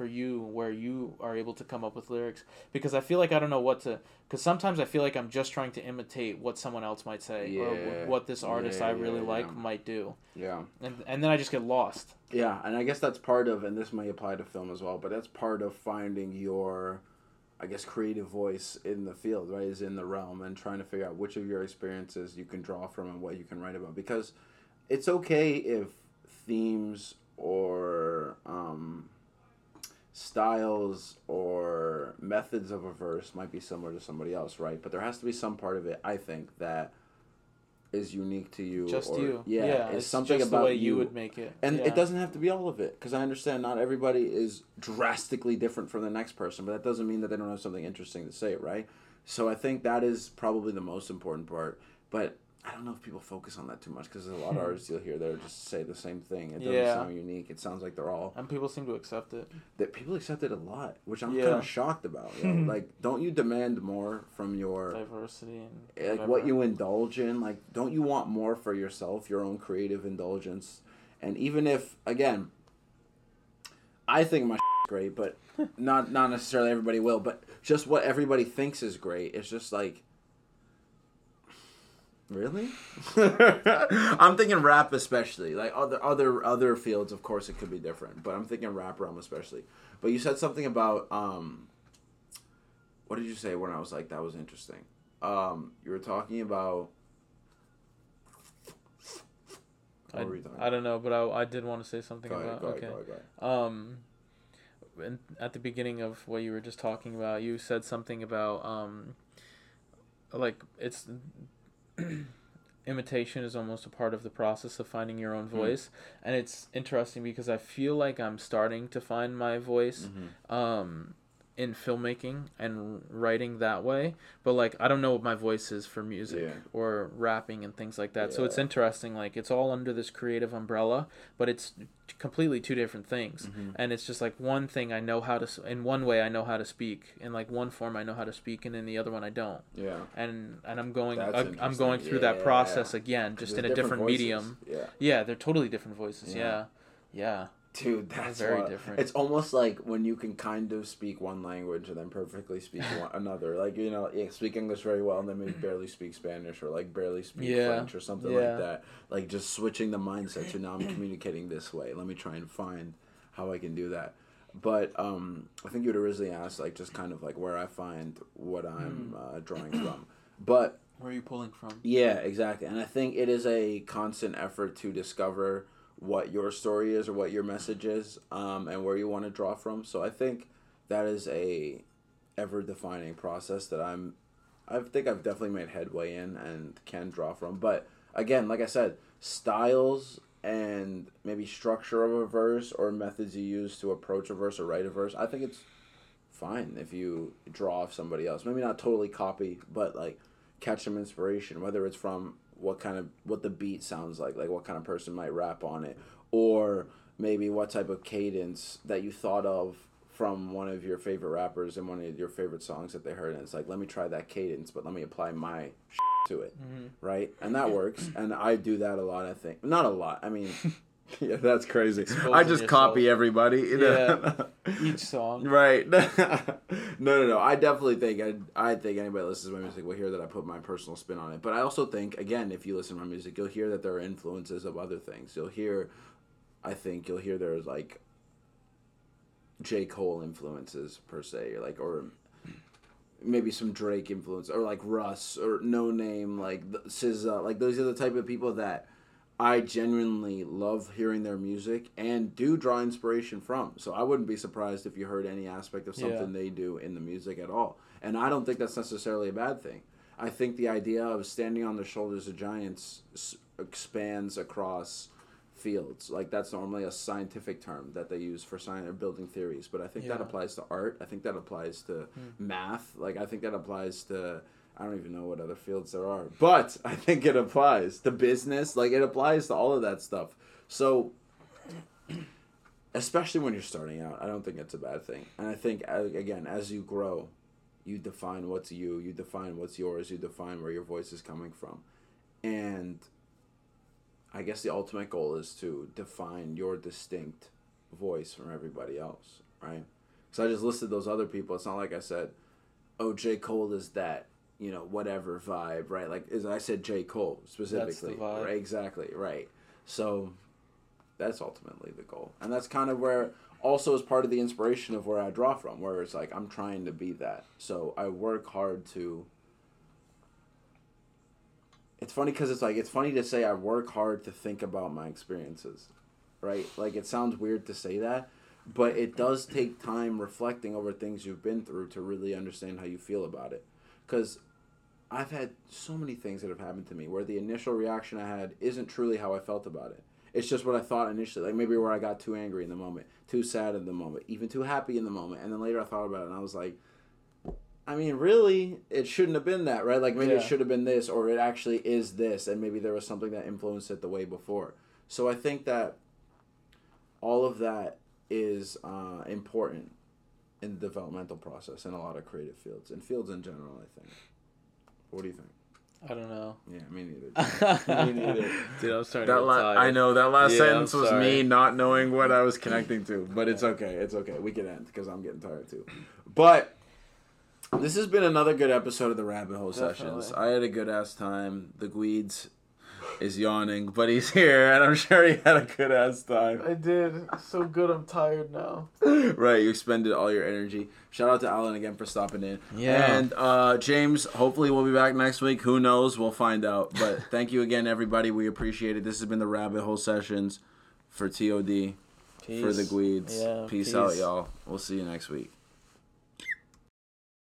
for you where you are able to come up with lyrics because I feel like I don't know what to because sometimes I feel like I'm just trying to imitate what someone else might say or
Yeah.
wh- what this artist
Yeah,
I really
yeah,
like might do
Yeah.
and and then I just get lost.
Yeah, and I guess that's part of, and this may apply to film as well, but that's part of finding your, I guess, creative voice in the field, right? Is in the realm and trying to figure out which of your experiences you can draw from and what you can write about. Because it's okay if themes or um, styles or methods of a verse might be similar to somebody else, right? But there has to be some part of it, I think, that is unique to you.
Just
or,
you.
Yeah,
Yeah,
it's, something about
the way
you
you would make it.
and
Yeah.
it doesn't have to be all of it because I understand not everybody is drastically different from the next person, but that doesn't mean that they don't have something interesting to say, right? So I think that is probably the most important part. But I don't know if people focus on that too much because there's a lot of hmm. artists you'll hear that just say the same thing. It doesn't
Yeah.
sound unique. It sounds like they're all
and people seem to accept it.
that people accept it a lot, which I'm
Yeah.
kind of shocked about. you know? Hmm. like, don't you demand more from your
Diversity and eh,
like
whatever.
what you indulge in like don't you want more for yourself your own creative indulgence and even if again i think my great but not not necessarily everybody will but just what everybody thinks is great it's just like really i'm thinking rap especially like other other other fields of course it could be different but i'm thinking rap realm especially but you said something about um what did you say when i was like that was interesting um, you were talking about.
I,
What were you talking
I don't know, but I, I did want to say something
Go ahead,
about
go ahead,
okay.
go ahead, go ahead.
Um, and at the beginning of what you were just talking about, you said something about um, like it's imitation is almost a part of the process of finding your own
Hmm.
voice, and it's interesting because I feel like I'm starting to find my voice.
Mm-hmm.
Um, in filmmaking and writing that way but like i don't know what my voice is for music
Yeah.
or rapping and things like that so it's interesting like it's all under this creative umbrella but it's completely two different things
Mm-hmm.
and it's just like one thing i know how to in one way i know how to speak in like one form i know how to speak and in the other one i don't
Yeah.
and and i'm going uh, i'm going through that process again just in a different,
voices.
medium
Yeah.
yeah they're totally different voices
Yeah.
yeah yeah,
Dude, that's
very different.
It's almost like when you can kind of speak one language and then perfectly speak one, another. Like you know, yeah, speak English very well and then maybe barely speak Spanish or like barely speak
Yeah.
French or something
Yeah.
like that. Like just switching the mindset to now I'm communicating this way. Let me try and find how I can do that. But um, I think you had originally asked like just kind of like where I find what I'm
Hmm.
uh, drawing from. But
where are you pulling from
yeah, exactly. And I think it is a constant effort to discover what your story is or what your message is um, and where you want to draw from. So I think that is a ever defining process that I'm I think I've definitely made headway in and can draw from. But again, like I said, styles and maybe structure of a verse or methods you use to approach a verse or write a verse, I think it's fine if you draw off somebody else. Maybe not totally copy, but like catch some inspiration, whether it's from what kind of what the beat sounds like, like what kind of person might rap on it, or maybe what type of cadence that you thought of from one of your favorite rappers and one of your favorite songs that they heard, and it's like, let me try that cadence, but let me apply my to it, mm-hmm. right? And that works, and I do that a lot. I think not a lot. I mean, yeah, that's crazy. I
Exposing
just copy everybody. you know?
each song
Right. no, no, no. I definitely think I, I think anybody that listens to my music will hear that I put my personal spin on it. But I also think, again, if you listen to my music, you'll hear that there are influences of other things. You'll hear, I think you'll hear there's like J Cole influences per se, or like or maybe some Drake influence, or like Russ or Noname, like SZA. Like those are the type of people that. I genuinely love hearing their music and do draw inspiration from. So I wouldn't be surprised if you heard any aspect of something
Yeah.
they do in the music at all. And I don't think that's necessarily a bad thing. I think the idea of standing on the shoulders of giants expands across fields. Like that's normally a scientific term that they use for science or building theories. But I think that applies to art. I think that applies to hmm. math. Like I think that applies to I don't even know what other fields there are, but I think it applies to business. Like it applies to all of that stuff. So, especially when you're starting out, I don't think it's a bad thing. And I think again, as you grow, you define what's you, you define what's yours, you define where your voice is coming from, and I guess the ultimate goal is to define your distinct voice from everybody else, right? So I just listed those other people. It's not like I said, "Oh, J. Cole is that." You know, whatever vibe, right? Like, is I said J. Cole specifically,
vibe.
right? Exactly, right. So, that's ultimately the goal, and that's kind of where also is part of the inspiration of where I draw from, where it's like I'm trying to be that. So I work hard to. It's funny because it's like it's funny to say I work hard to think about my experiences, right? Like it sounds weird to say that, but it does take time reflecting over things you've been through to really understand how you feel about it. Because I've had so many things that have happened to me where the initial reaction I had isn't truly how I felt about it. It's just what I thought initially. Like maybe where I got too angry in the moment, too sad in the moment, even too happy in the moment. And then later I thought about it and I was like, I mean, really, it shouldn't have been that, right? Like maybe it should have been this, or it actually is this, and maybe there was something that influenced it the way before. So I think that all of that is uh, important in the developmental process in a lot of creative fields and fields in general. I think. What do you think?
I don't know.
Yeah, me neither. me neither.
Dude, I'm starting
That
to get
la-
tired.
I know that last
Yeah,
sentence was me not knowing what I was connecting to, but it's okay. It's okay. We can end because I'm getting tired too. But this has been another good episode of the Rabbit Hole Sessions. I had a good ass time. The Gweeds is yawning, but he's here, and I'm sure he had a good ass time.
I did. So good. I'm tired now.
right, you expended all your energy. Shout out to Allan again for stopping in.
Yeah.
And uh, James, hopefully we'll be back next week. Who knows? We'll find out. But thank you again, everybody. We appreciate it. This has been the Rabbit Hole Sessions for TOD. for the
Peace.
Gweeds.
Yeah,
peace, out, y'all. We'll see you next week.